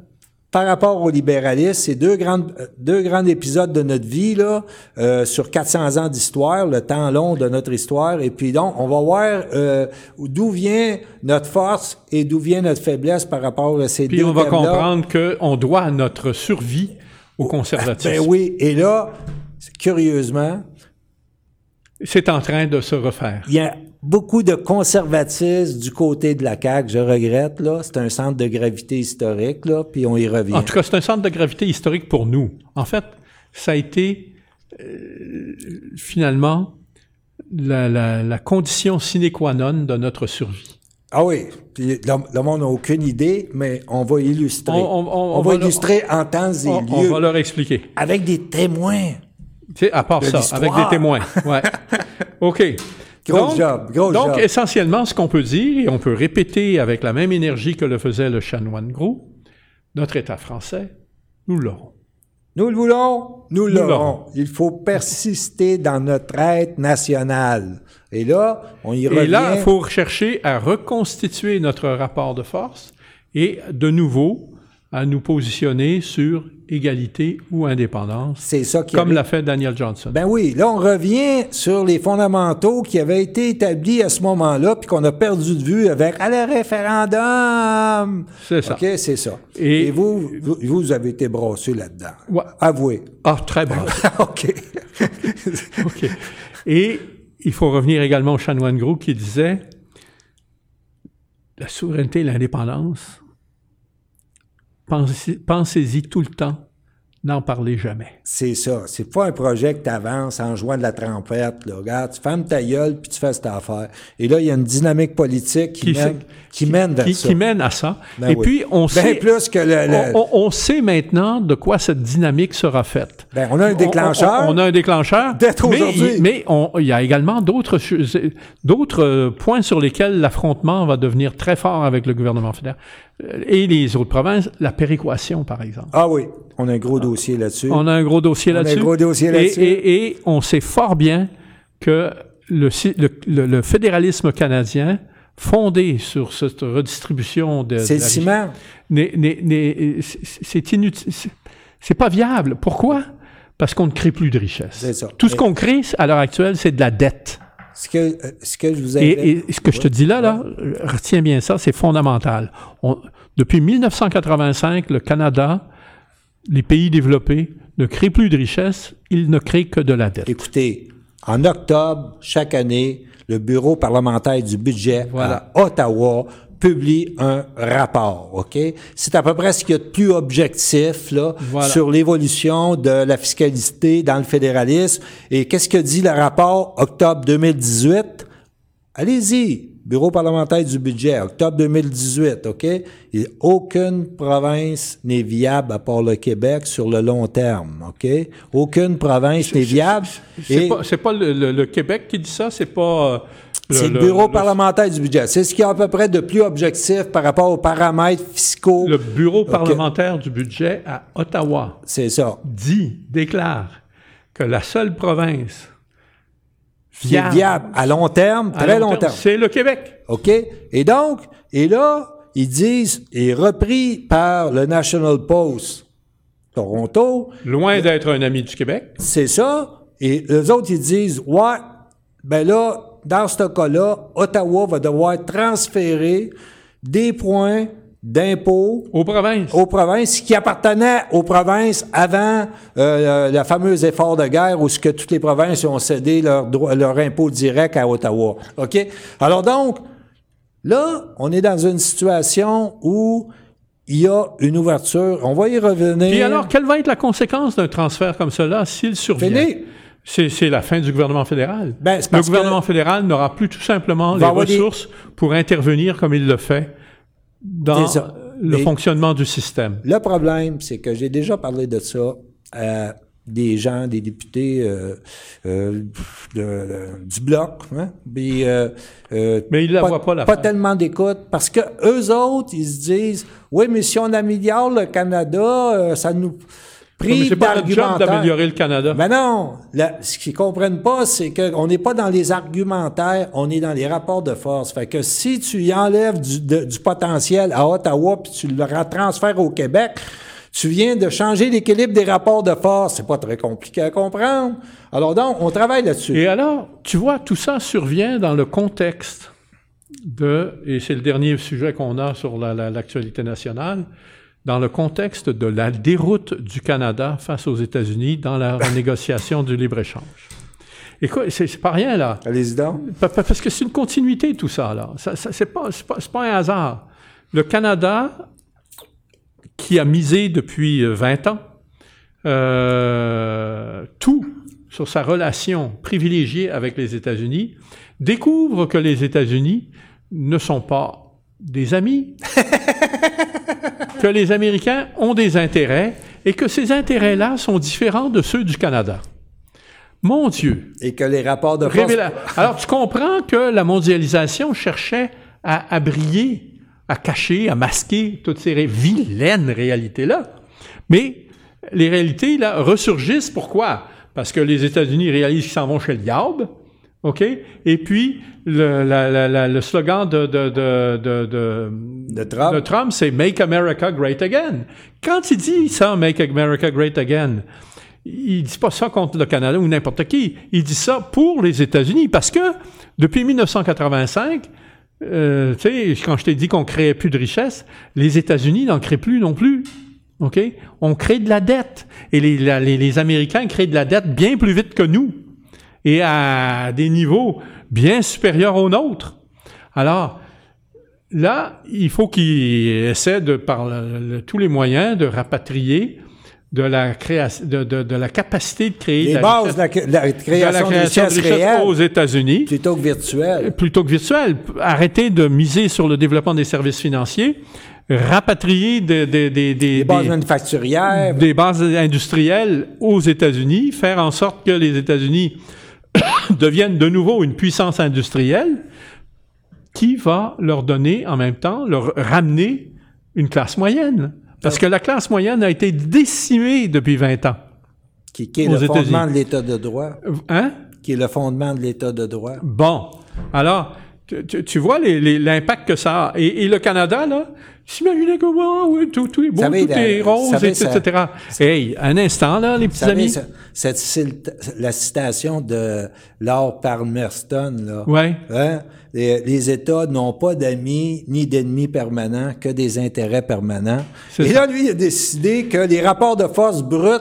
par rapport au libéralisme, c'est deux grandes, euh, deux grands épisodes de notre vie, là, euh, sur 400 ans d'histoire, le temps long de notre histoire. Et puis donc, on va voir euh, d'où vient notre force et d'où vient notre faiblesse par rapport à ces Puis deux on va comprendre qu'on doit notre survie au conservatisme. Ben oui, et là, curieusement, C'est en train de se refaire. il y a beaucoup de conservatisme du côté de la CAQ, je regrette, là. C'est un centre de gravité historique, là, puis on y revient. En tout cas, c'est un centre de gravité historique pour nous. En fait, ça a été euh, finalement la, la- la condition sine qua non de notre survie. Ah oui, puis le, monde n'a aucune idée, mais on va illustrer. On- on- on- on va illustrer en temps et On, on lieu, va leur expliquer. avec des témoins. Sais, à part ça, avec des témoins. Ouais. OK. Gros job, gros donc job. essentiellement, ce qu'on peut dire, et on peut répéter avec la même énergie que le faisait le chanoine gros, notre État français, nous l'aurons. Nous le voulons, nous l'aurons. l'aurons. Il faut persister dans notre être national. Et là, on y revient. Et là, il faut chercher à reconstituer notre rapport de force et de nouveau à nous positionner sur égalité ou indépendance, C'est ça qui comme l'a fait Daniel Johnson. Ben oui, là, on revient sur les fondamentaux qui avaient été établis à ce moment-là, puis qu'on a perdu de vue avec à le référendum. C'est ça. OK, c'est ça. Et- Et, vous, vous, vous avez été brassé là-dedans. Ouais. Avouez. Ah, très bon. OK. OK. Et il faut revenir également au chanoine gros qui disait la souveraineté et l'indépendance, pensez- pensez-y tout le temps, n'en parlez jamais. c'est ça. C'est pas un projet que tu avances en jouant de la trompette. Là. Regarde, tu fermes ta gueule, puis tu fais cette affaire. Et là, il y a une dynamique politique qui, Qui mène, qui mène vers Qui, ça. qui mène à ça. Ben et oui. puis, on sait, plus que le... le- on, on- on sait maintenant de quoi cette dynamique sera faite. Ben, on a un déclencheur. On, on- on a un déclencheur. Mais aujourd'hui. il- Mais il y a également d'autres euh, points sur lesquels l'affrontement va devenir très fort avec le gouvernement fédéral et les autres provinces. La péréquation, par exemple. Ah oui, on a un gros dossier là-dessus. On a un gros dossier là-dessus. gros dossier Et- là-dessus. Et, et on sait fort bien que le, fédéralisme canadien, fondé sur cette redistribution de, C'est le ciment. c'est- inutile. C'est- pas viable. Pourquoi? Parce qu'on ne crée plus de richesse. Ça. Tout ce qu'on crée à l'heure actuelle, c'est de la dette. Ce que, euh, ce que je vous avais... Et, et ce que je te dis là, là, retiens bien ça, c'est fondamental. On- depuis 1985, le Canada, les pays développés, ne créent plus de richesse, ils ne créent que de la dette. Écoutez, en octobre, chaque année, le bureau parlementaire du budget Voilà. à Ottawa publie un rapport, OK? C'est à peu près ce qu'il y a de plus objectif, là, Voilà. sur l'évolution de la fiscalité dans le fédéralisme. Et qu'est-ce que dit le rapport octobre 2018? Allez-y, bureau parlementaire du budget, octobre 2018, OK? Et aucune province n'est viable à part le Québec sur le long terme, OK? Aucune province n'est viable. C'est pas, pas le, le- le Québec qui dit ça, c'est pas. euh, c'est le, bureau parlementaire du budget. C'est ce qui est à peu près de plus objectif par rapport aux paramètres fiscaux. Le bureau parlementaire du budget à Ottawa C'est ça. dit, déclare que la seule province Qui est viable à long terme, à très long terme. c'est le Québec. OK? Et donc, et là, ils disent, et repris par le National Post Toronto, Loin d'être un ami du Québec. c'est ça. Et les autres, ils disent, ouais, ben là, dans ce cas-là, Ottawa va devoir transférer des points d'impôt Aux provinces. aux provinces qui appartenaient aux provinces avant euh, le fameux effort de guerre où ce que toutes les provinces ont cédé leur, impôt direct à Ottawa. OK? Alors donc, là, on est dans une situation où il y a une ouverture. On va y revenir. Puis alors, quelle va être la conséquence d'un transfert comme cela s'il survient? Fini. C'est, la fin du gouvernement fédéral. Ben, le gouvernement fédéral n'aura plus tout simplement les des- ressources pour intervenir comme il le fait dans le fonctionnement du système. Le problème, c'est que j'ai déjà parlé de ça à des gens, des députés euh, euh, de- de- du bloc, hein? Puis, euh, Mais ils la voient pas, la Pas fin. tellement d'écoute, parce que eux autres, ils se disent, oui, mais si on améliore le Canada, ça nous Mais prive c'est pas notre job d'améliorer le Canada. Ben non, la- ce qu'ils comprennent pas, c'est qu'on n'est pas dans les argumentaires, on est dans les rapports de force. Fait que si tu y enlèves du, de- du potentiel à Ottawa puis tu le ra- transfères au Québec, tu viens de changer l'équilibre des rapports de force. C'est pas très compliqué à comprendre. Alors donc, on travaille là-dessus. Et alors, tu vois, tout ça survient dans le contexte de, et c'est le dernier sujet qu'on a sur la- la- l'actualité nationale, dans le contexte de la déroute du Canada face aux États-Unis dans la négociation du libre-échange. Écoute, c'est pas rien, là. Allez-y Parce que c'est une continuité, tout ça, là. Ça, ça- c'est pas, un hasard. Le Canada, qui a misé depuis euh, 20 ans, euh, tout sur sa relation privilégiée avec les États-Unis, découvre que les États-Unis ne sont pas des amis, que les Américains ont des intérêts et que ces intérêts-là sont différents de ceux du Canada. Mon Dieu, Et que les rapports de force... Alors, tu comprends que la mondialisation cherchait à, briller, à cacher, à masquer toutes ces ré- vilaines réalités-là. Mais les réalités, là, ressurgissent. Pourquoi? Parce que les États-Unis réalisent qu'ils s'en vont chez le diable. OK? Et puis, le, la- la- la- le slogan de, de, de, de, Trump. c'est Make America Great Again. Quand il dit ça, Make America Great Again, il dit pas ça contre le Canada ou n'importe qui. Il dit ça pour les États-Unis parce que depuis 1985, euh, tu sais, quand je t'ai dit qu'on créait plus de richesse, les États-Unis n'en créent plus non plus. OK? On crée de la dette. Et les, les, les Américains créent de la dette bien plus vite que nous. Et à des niveaux bien supérieurs aux nôtres. Alors, là, il faut qu'ils essaient de, par le- le- tous les moyens, de rapatrier de la, création, de, de- de la capacité de créer Les la bases de richesse- la de la création de création aux États-Unis plutôt que virtuelle. plutôt que virtuel. Arrêter de miser sur le développement des services financiers, rapatrier des, des, des, des, Les bases manufacturières. des bases industrielles aux États-Unis, faire en sorte que les États-Unis deviennent de nouveau une puissance industrielle qui va leur donner en même temps, leur ramener une classe moyenne. Parce que la classe moyenne a été décimée depuis 20 ans. qui, qui est le fondement de l'État de droit. Hein? Qui est le fondement de l'État de droit. Bon. Alors, tu, tu- tu vois les- les- l'impact que ça a. Et, et le Canada, là, s'imaginait que wow, oui, tout, tout est beau, savez, tout la- est rose, savez, etc. ça- Hey, un instant, là, les petits savez, amis. ça- cette, la citation de Lord Palmerston, là. Ouais. Hein? Les, les États n'ont pas d'amis ni d'ennemis permanents, que des intérêts permanents. C'est Et ça. là, lui, il a décidé que les rapports de force bruts,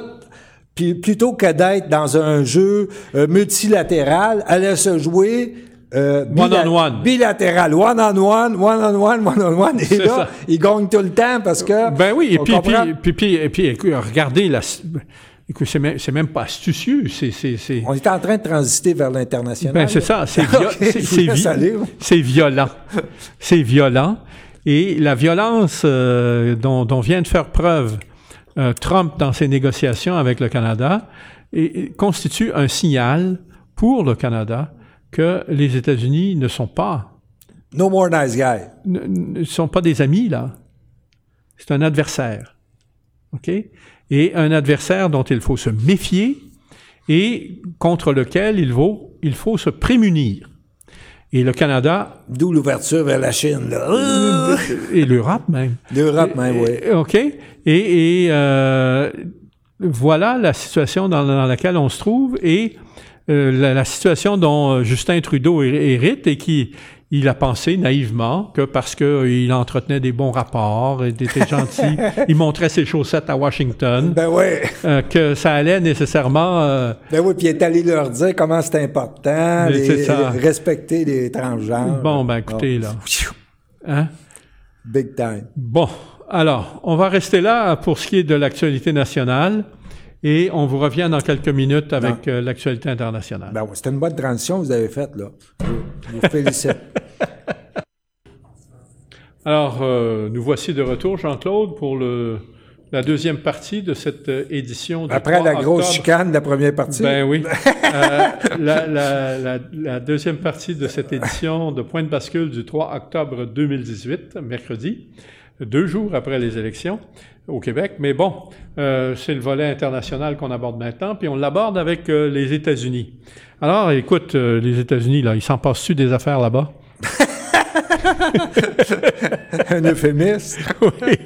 puis plutôt que d'être dans un jeu euh, multilatéral, allaient se jouer euh, One-on-one. bilatéral, one-on-one, one-on-one, one-on-one. Et C'est là, ça. ils gagnent tout le temps parce que. Ben oui, et on puis, puis, puis, puis, et puis, écoute, regardez, la, écoute, c'est même, même pas astucieux, c'est, On est en train de transiter vers l'international. ben, c'est ça, c'est, violent. C'est violent. Et la violence euh, dont, dont vient de faire preuve euh, Trump dans ses négociations avec le Canada et- et constitue un signal pour le Canada que les États-Unis ne sont pas No more nice guy. ne, ne sont pas des amis, là. C'est un adversaire. OK? Et un adversaire dont il faut se méfier et contre lequel il faut, il faut se prémunir. Et le Canada D'où l'ouverture vers la Chine. là. Ah! et l'Europe même. L'Europe, même, oui. OK? Et, et, euh, voilà la situation dans, dans laquelle on se trouve et euh, la, la situation dont euh, Justin Trudeau hé- hérite et qui il a pensé naïvement que parce qu'il entretenait des bons rapports, il était gentil, il montrait ses chaussettes à Washington, Ben oui. euh, que ça allait nécessairement... euh, Ben oui, puis il est allé leur dire comment c'est important, les- ça. respecter les transgenres. bon, ben écoutez, là. Hein? Big time. Bon, alors, on va rester là pour ce qui est de l'actualité nationale et on vous revient dans quelques minutes avec euh, l'actualité internationale. Ben c'était une bonne transition que vous avez faite, là. Je vous félicite. Alors, euh, nous voici de retour, Jean-Claude, pour le, la deuxième partie de cette euh, édition du Après 3 la grosse octobre. chicane de la première partie. Ben oui. Euh, la, la- la- la deuxième partie de cette édition de Point de bascule du 3 octobre 2018, mercredi, deux jours après les élections au Québec. Mais bon, euh, c'est le volet international qu'on aborde maintenant, puis on l'aborde avec euh, les États-Unis. Alors, écoute, euh, les États-Unis, là, ils s'en passent-tu des affaires là-bas? un euphémisme. oui.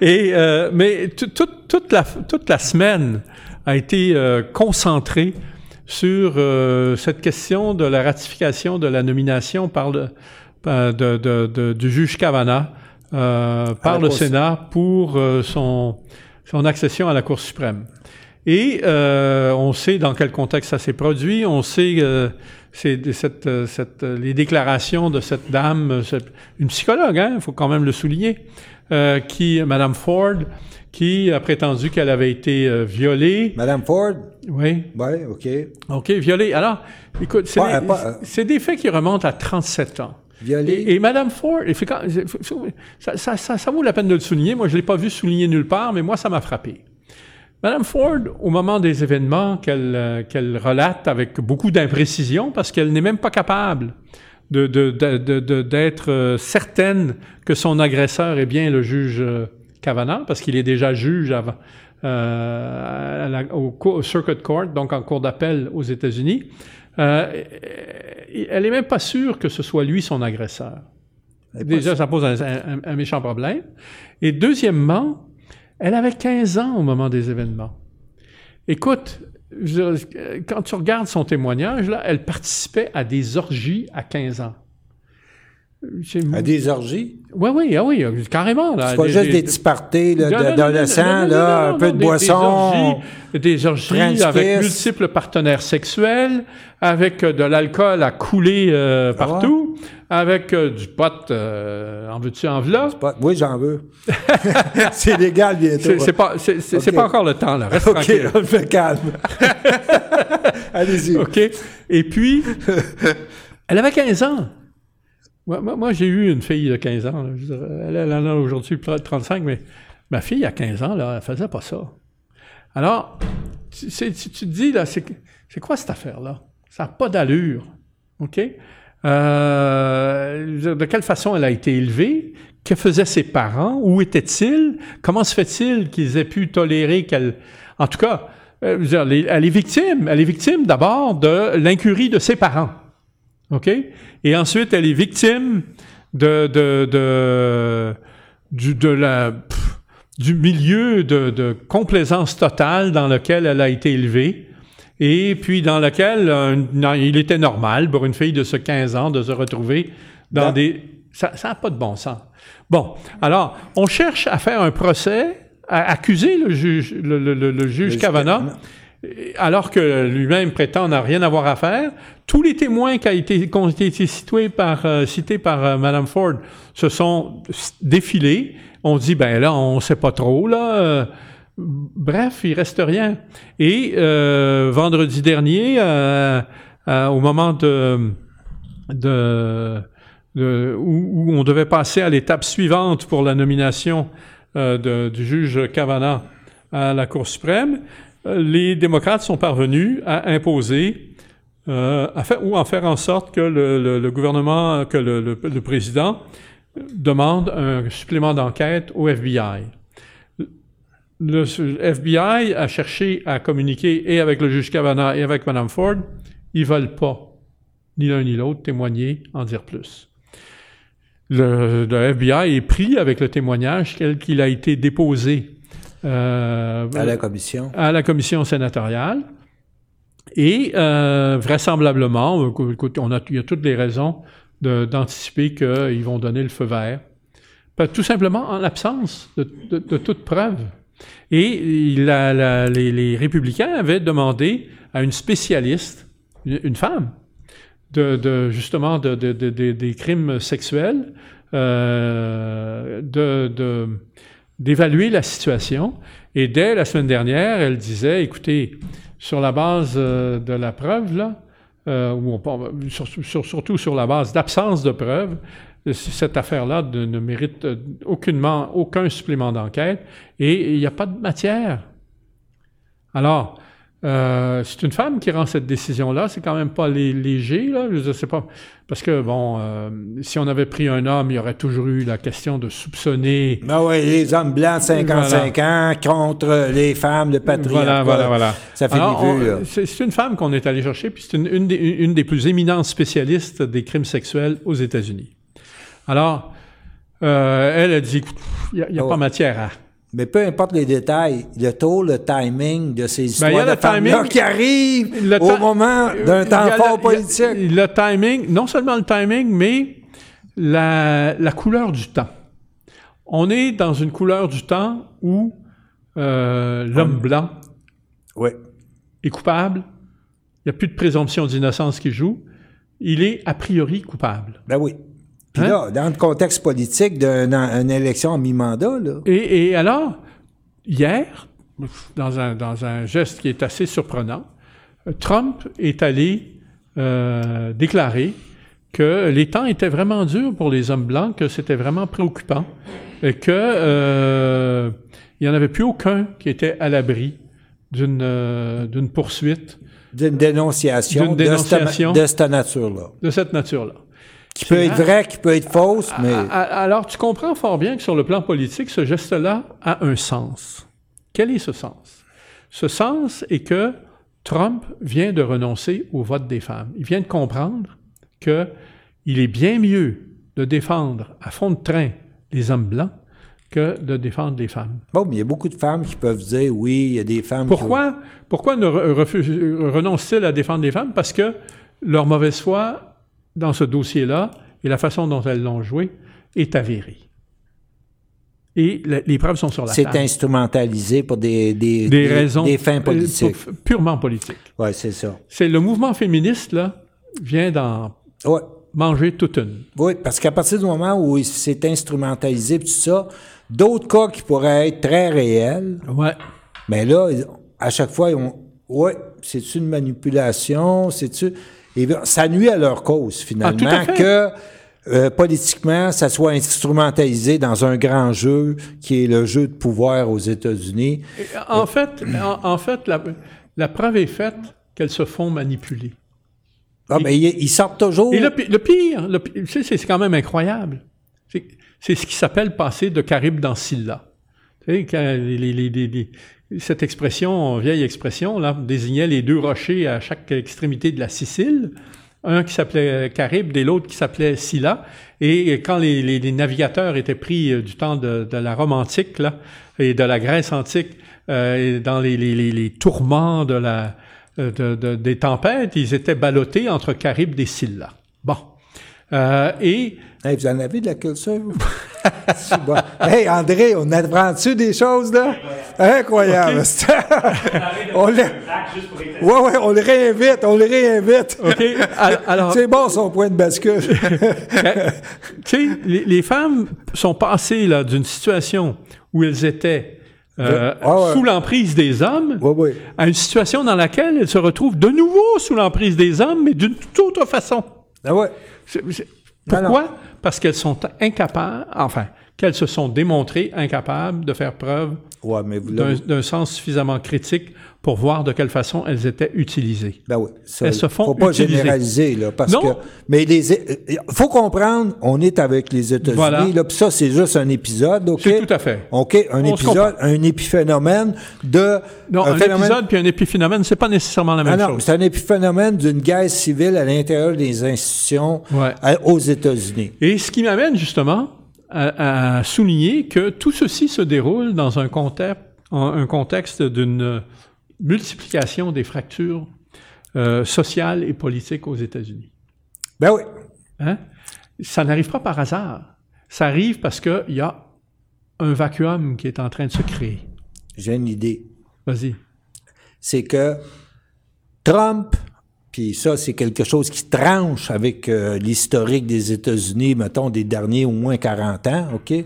Et, euh, mais tout- tout- toute, la, toute la semaine a été euh, concentrée sur euh, cette question de la ratification de la nomination par le, de, de- de- du juge Kavanaugh euh, par le Sénat pour euh, son, son accession à la Cour suprême. Et euh, on sait dans quel contexte ça s'est produit, on sait euh, c'est cette, euh, cette, euh, les déclarations de cette dame, cette- une psychologue, il faut quand même le souligner, euh, qui, Madame Ford, qui a prétendu qu'elle avait été violée. Madame Ford? Oui, Oui, OK. OK, violée. Alors, écoute, c'est des, pas- des faits qui remontent à 37 ans. Et, et Madame Ford, ça, ça- ça- ça vaut la peine de le souligner. Moi, je ne l'ai pas vu souligner nulle part, mais moi, ça m'a frappé. Madame Ford, au moment des événements qu'elle euh, qu'elle relate avec beaucoup d'imprécision, parce qu'elle n'est même pas capable de- de- de- de- de- d'être euh, certaine que son agresseur est bien le juge euh, Kavanaugh, parce qu'il est déjà juge avant, euh, à la- au, cour- au Circuit Court, donc en cour d'appel aux États-Unis. Euh, elle n'est même pas sûre que ce soit lui son agresseur. Déjà, ça pose un, un- un méchant problème. Et deuxièmement, elle avait 15 ans au moment des événements. Écoute, je quand tu regardes son témoignage, là, elle participait à des orgies à 15 ans. À des orgies? Oui, oui, ah oui, carrément. Là, C'est pas juste des- petits parties d'adolescents, là, un peu de boisson. Des orgies, avec multiples partenaires sexuels, avec euh, de l'alcool à couler euh, Ah partout, avec euh, du pot, en veux-tu en v'là? Oui, j'en veux. c'est légal bientôt. C'est pas, pas encore le temps, là. Reste OK, le fait calme. Allez-y. OK? Et puis, elle avait 15 ans. Moi, moi, j'ai eu une fille de 15 ans. Elle, en a aujourd'hui peut-être 35, mais ma fille, à 15 ans, là, elle faisait pas ça. Alors, tu, te dis, là, c'est quoi cette affaire-là? Ça n'a pas d'allure. OK? Euh, de quelle façon elle a été élevée? Que faisaient ses parents? Où étaient-ils? Comment se fait-il qu'ils aient pu tolérer qu'elle... En tout cas, euh, elle est victime. Elle est victime d'abord de l'incurie de ses parents. OK? Et ensuite, elle est victime de, de, de, du, de la, pff, du milieu de, de complaisance totale dans lequel elle a été élevée et puis dans lequel euh, non, il était normal pour une fille de ce 15 ans de se retrouver dans Dans- des... Ça n'a pas de bon sens. Bon, alors, on cherche à faire un procès, à accuser le juge, le, le- le- le juge Kavanaugh alors que lui-même prétend n'a rien avoir à faire. Tous les témoins qui, a été, ont été cités par, euh, cités par euh, Mme Ford se sont défilés. On dit, ben là, on sait pas trop, là. Euh, bref, il reste rien. Et vendredi dernier, au moment de, de, où, on devait passer à l'étape suivante pour la nomination du juge Kavanaugh à la Cour suprême, les démocrates sont parvenus à imposer euh, ou à faire en sorte que le, gouvernement, que le, président demande un supplément d'enquête au FBI. Le FBI a cherché à communiquer et avec le juge Kavanaugh et avec Mme Ford. Ils veulent pas, ni l'un ni l'autre, témoigner, en dire plus. Le, FBI est pris avec le témoignage tel qu'il a été déposé à la commission. À la commission sénatoriale. Et euh, vraisemblablement, on a, il y a toutes les raisons d'anticiper qu'ils vont donner le feu vert. Tout simplement en l'absence de, toute preuve. Et les, républicains avaient demandé à une spécialiste, une femme, de, justement des crimes sexuels, euh, de d'évaluer la situation. Et dès la semaine dernière, elle disait, écoutez, sur la base euh, de la preuve, là, euh, ou surtout sur la base d'absence de preuve, cette affaire-là ne mérite euh, aucunement aucun supplément d'enquête et il n'y a pas de matière. Alors, euh, c'est une femme qui rend cette décision-là. C'est quand même pas léger, là. Je sais pas. Parce que, bon, euh, si on avait pris un homme, il y aurait toujours eu la question de soupçonner. Ben oui, les hommes blancs 55 ans contre les femmes de patrie. Voilà, voilà, voilà. Ça fait C'est une femme qu'on est allé chercher, puis c'est une, des, plus éminentes spécialistes des crimes sexuels aux États-Unis. Alors, euh, elle a dit, il n'y a, oh. pas matière à mais peu importe les détails, le taux, le timing de ces ben, histoires de timing, qui arrivent au moment d'un temps fort politique. Le, timing, non seulement le timing, mais la, couleur du temps. On est dans une couleur du temps où euh, l'homme blanc est coupable. Il n'y a plus de présomption d'innocence qui joue. Il est a priori coupable. Ben oui. Hein? là, dans le contexte politique d'une élection en mi-mandat, là. Et, alors, hier, dans un, dans un, geste qui est assez surprenant, Trump est allé euh, déclarer que les temps étaient vraiment durs pour les hommes blancs, que c'était vraiment préoccupant, et que euh, il n'y en avait plus aucun qui était à l'abri d'une euh, d'une poursuite. D'une dénonciation, dénonciation de cette nature-là. De cette nature-là. Qui peut être vrai, qui peut être fausse, mais... Alors, tu comprends fort bien que sur le plan politique, ce geste-là a un sens. Quel est ce sens? Ce sens est que Trump vient de renoncer au vote des femmes. Il vient de comprendre qu'il est bien mieux de défendre à fond de train les hommes blancs que de défendre les femmes. Bon, mais il y a beaucoup de femmes qui peuvent dire oui, il y a des femmes. Pourquoi, pourquoi ne renoncent-ils à défendre les femmes? Parce que leur mauvaise foi dans ce dossier-là et la façon dont elles l'ont joué est avérée. Et les preuves sont sur la table. C'est instrumentalisé pour des, des, raisons des fins euh, politiques. purement politiques. Oui, c'est ça. C'est le mouvement féministe, là, vient d'en manger toute une. Oui, parce qu'à partir du moment où c'est instrumentalisé, tout ça, d'autres cas qui pourraient être très réels. Ouais. Mais là, à chaque fois, ils ont. Oui, c'est une manipulation, c'est-tu. Et ça nuit à leur cause, finalement, ah, que euh, politiquement, ça soit instrumentalisé dans un grand jeu qui est le jeu de pouvoir aux États-Unis. En fait, en, fait la, preuve est faite qu'elles se font manipuler. Ah, mais ils, sortent toujours. Et le, pire, le c'est quand même incroyable. C'est ce qui s'appelle passer de Caribe dans Scylla. Tu sais, les, les, cette expression, vieille expression, là, désignait les deux rochers à chaque extrémité de la Sicile, un qui s'appelait Caribe et l'autre qui s'appelait Scylla. Et quand les, les, étaient pris euh, du temps de, la Rome antique là, et de la Grèce antique, euh, dans les, tourments de la, euh, de, des tempêtes, ils étaient ballottés entre Caribe et Scylla. Bon. Et Hey, vous en avez de la culture? bon. Hey, André, on apprend-tu des choses, là? Incroyable. on le... Ouais, ouais, on le réinvite, on le réinvite. OK, alors, C'est bon, son point de bascule. Tu sais, les, les femmes sont passées là d'une situation où elles étaient euh, Ah ouais. sous l'emprise des hommes à une situation dans laquelle elles se retrouvent de nouveau sous l'emprise des hommes, mais d'une toute autre façon. Ah ouais. Non, Pourquoi? Parce qu'elles sont incapables, enfin, qu'elles se sont démontrées incapables de faire preuve Ouais, d'un sens suffisamment critique pour voir de quelle façon elles étaient utilisées. Ben oui. Ça, Elles se font faut pas utiliser. généraliser, là, parce Non. que... Mais les... Il faut comprendre, on est avec les États-Unis, Voilà. là, puis ça, c'est juste un épisode, OK? C'est tout à fait. OK, un On épisode, un épiphénomène de... Non, un, phénomène- épisode puis un épiphénomène, c'est pas nécessairement la Ah même non, chose. c'est un épiphénomène d'une guerre civile à l'intérieur des institutions Ouais. à- aux États-Unis. Et ce qui m'amène justement à, à souligner que tout ceci se déroule dans un contexte, un contexte d'une multiplication des fractures euh, sociales et politiques aux États-Unis. Ben oui. Hein? Ça n'arrive pas par hasard. Ça arrive parce qu'il y a un vacuum qui est en train de se créer. J'ai une idée. Vas-y. C'est que Trump, puis ça, c'est quelque chose qui tranche avec euh, l'historique des États-Unis, mettons, des derniers au moins 40 ans, OK?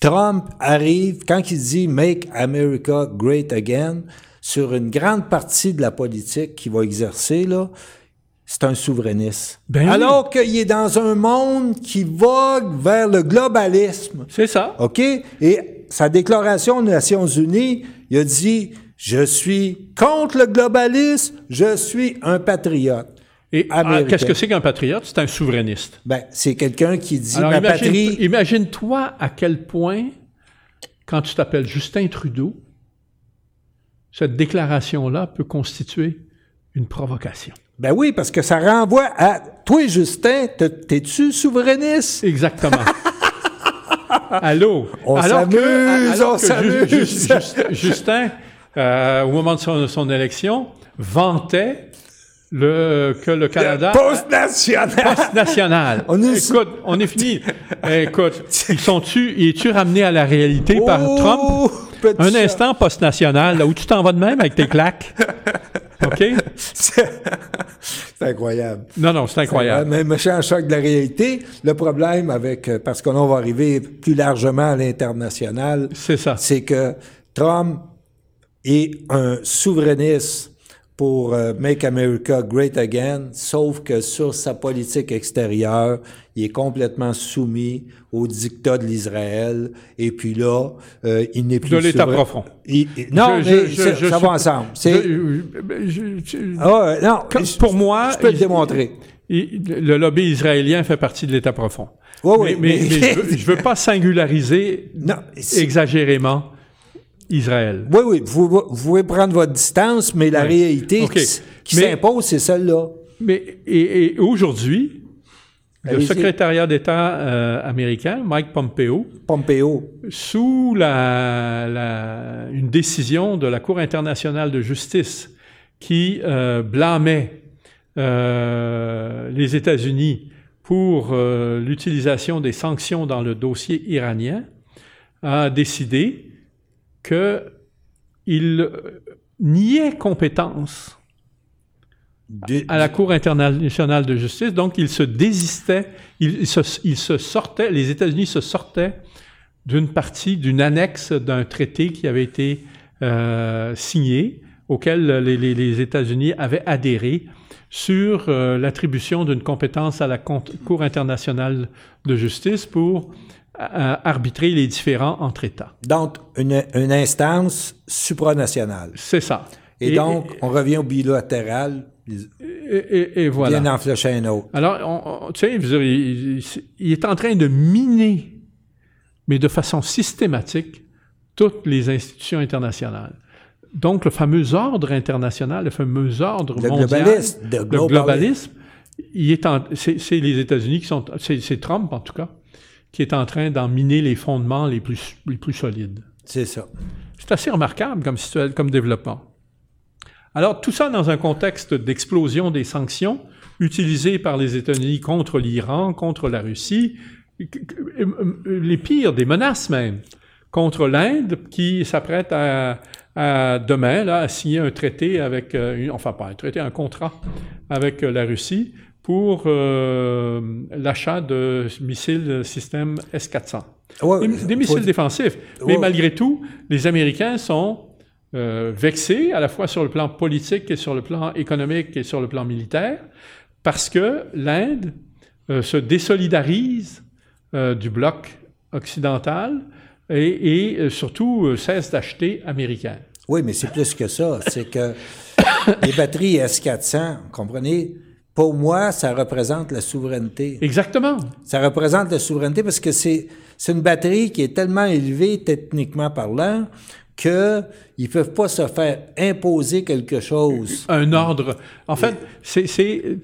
Trump arrive, quand il dit Make America Great Again, sur une grande partie de la politique qu'il va exercer, là, c'est un souverainiste. Ben oui. Alors qu'il est dans un monde qui vogue vers le globalisme. C'est ça. OK? Et sa déclaration aux Nations Unies, il a dit Je suis contre le globalisme, je suis un patriote. Et ah, Américain. qu'est-ce que c'est qu'un patriote? C'est un souverainiste. Ben, c'est quelqu'un qui dit Alors Ma imagine, patrie. imagine-toi à quel point, quand tu t'appelles Justin Trudeau, cette déclaration-là peut constituer une provocation. Ben oui, parce que ça renvoie à. Toi, Justin, te- t'es-tu souverainiste? Exactement. Allô? On Alors que- s'amuse, on s'amuse. Ju- Ju- Justin, euh, au moment de son, son élection, vantait le, que le Canada... Post-national! Poste national. On est- Écoute, on est fini. Écoute, ils sont-tu, es-tu ramené à la réalité par Trump? Oh, petit Un chat. instant poste national, là où tu t'en vas de même avec tes claques. OK? C'est incroyable. Non, non, c'est incroyable. Un méchant choc de la réalité. Le problème avec, euh, parce que là, on va arriver plus largement à l'international, C'est ça. c'est que Trump est un souverainiste pour euh, Make America Great Again, sauf que sur sa politique extérieure, il est complètement soumis au dictat de l'Israël. Et puis là, euh, il n'est plus De l'État profond. Il- il- non, Je- mais je- ça, je ça va ensemble. C'est- Je- je- je- Ah non, Comme- pour moi, je peux le démontrer. le lobby israélien fait partie de l'État profond. Oui, oui, mais, mais- mais- mais je, veux, je veux pas singulariser Non, exagérément Israël. Oui, oui, vous, vous pouvez prendre votre distance, mais la réalité qui, s'impose, c'est celle-là. Mais et, et aujourd'hui, le secrétariat d'État euh, américain, Mike Pompeo, Pompeo. sous la, la- une décision de la Cour internationale de justice qui euh, blâmait euh, les États-Unis pour l'utilisation des sanctions dans le dossier iranien, a décidé qu'il niait compétence à la Cour internationale de justice. Donc, il se désistait, il, il se, il se sortait, les États-Unis se sortaient d'une partie, d'une annexe d'un traité qui avait été euh, signé, auquel les, les- les États-Unis avaient adhéré sur euh, l'attribution d'une compétence à la Cour internationale de justice pour arbitrer les différends entre États. Donc, une, une instance supranationale. C'est ça. Et, donc, on revient au bilatéral, et, voilà. bien en flécher un autre. Alors, on- on- tu sais, dire, il, est en train de miner, mais de façon systématique, toutes les institutions internationales. Donc, le fameux ordre international, le fameux ordre Le mondial, globalisme, le globalisme. il est c'est les États-Unis qui sont, c'est Trump en tout cas, qui est en train d'en miner les fondements les plus, les plus solides. C'est ça. C'est assez remarquable comme, situa- comme développement. Alors, tout ça dans un contexte d'explosion des sanctions, utilisés par les États-Unis contre l'Iran, contre la Russie, les pires des menaces même, contre l'Inde qui s'apprête à, demain là, à signer un traité avec, euh, enfin pas un traité, un contrat avec la Russie pour euh, l'achat de missiles système S-400. des, missiles défensifs. Mais malgré tout, les Américains sont euh, vexés à la fois sur le plan politique et sur le plan économique et sur le plan militaire parce que l'Inde euh, se désolidarise du bloc occidental et, surtout cesse d'acheter américain. Oui, mais c'est plus que ça. C'est que les batteries S-400, comprenez, pour moi, ça représente la souveraineté. Exactement. Ça représente la souveraineté parce que c'est une batterie qui est tellement élevée techniquement parlant qu'ils ne peuvent pas se faire imposer quelque chose. Un ordre. En fait, c'est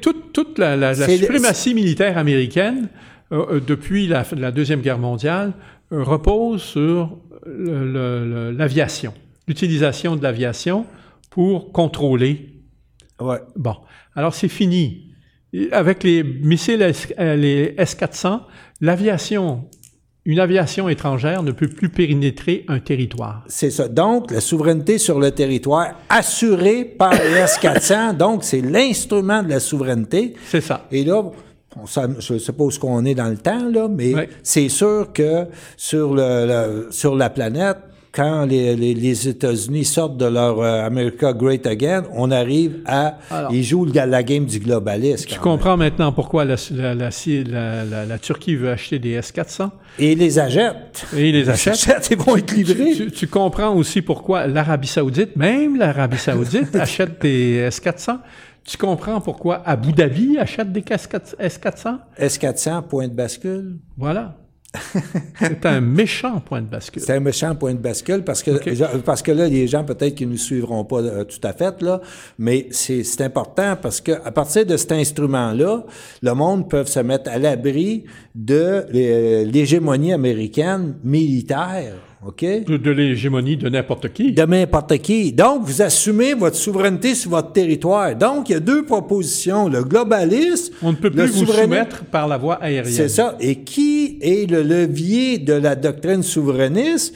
toute, toute la, la, suprématie militaire américaine euh, euh, depuis la, la, Deuxième Guerre mondiale euh, repose sur l'aviation, l'utilisation de l'aviation pour contrôler. Ouais. Bon. Alors, c'est fini. Avec les missiles euh, les S-400, l'aviation, une aviation étrangère ne peut plus pénétrer un territoire. C'est ça. Donc, la souveraineté sur le territoire assurée par les S-400, donc c'est l'instrument de la souveraineté. C'est ça. Et là, je suppose qu'on est dans le temps, là, mais c'est sûr que sur, le, sur la planète, quand les, les, États-Unis sortent de leur euh, America Great Again, on arrive à... ils jouent la, game du globalisme. Tu comprends maintenant pourquoi la, la, Turquie veut acheter des S-400? Et ils les achètent. Et ils les achètent. ils vont être livrés. Tu, tu comprends aussi pourquoi l'Arabie saoudite, même l'Arabie saoudite, achète des S-400. Tu comprends pourquoi Abu Dhabi achète des S-400? S-400, point de bascule. Voilà. C'est un méchant point de bascule. C'est un méchant point de bascule parce que, parce que là, les gens peut-être qui ne nous suivront pas euh, tout à fait, là, mais c'est important parce que à partir de cet instrument-là, le monde peut se mettre à l'abri de l'hégémonie américaine militaire OK? De, l'hégémonie de n'importe qui. De n'importe qui. Donc, vous assumez votre souveraineté sur votre territoire. Donc, il y a deux propositions. Le globalisme... On ne peut plus vous soumettre par la voie aérienne. C'est ça. Et qui est le levier de la doctrine souverainiste?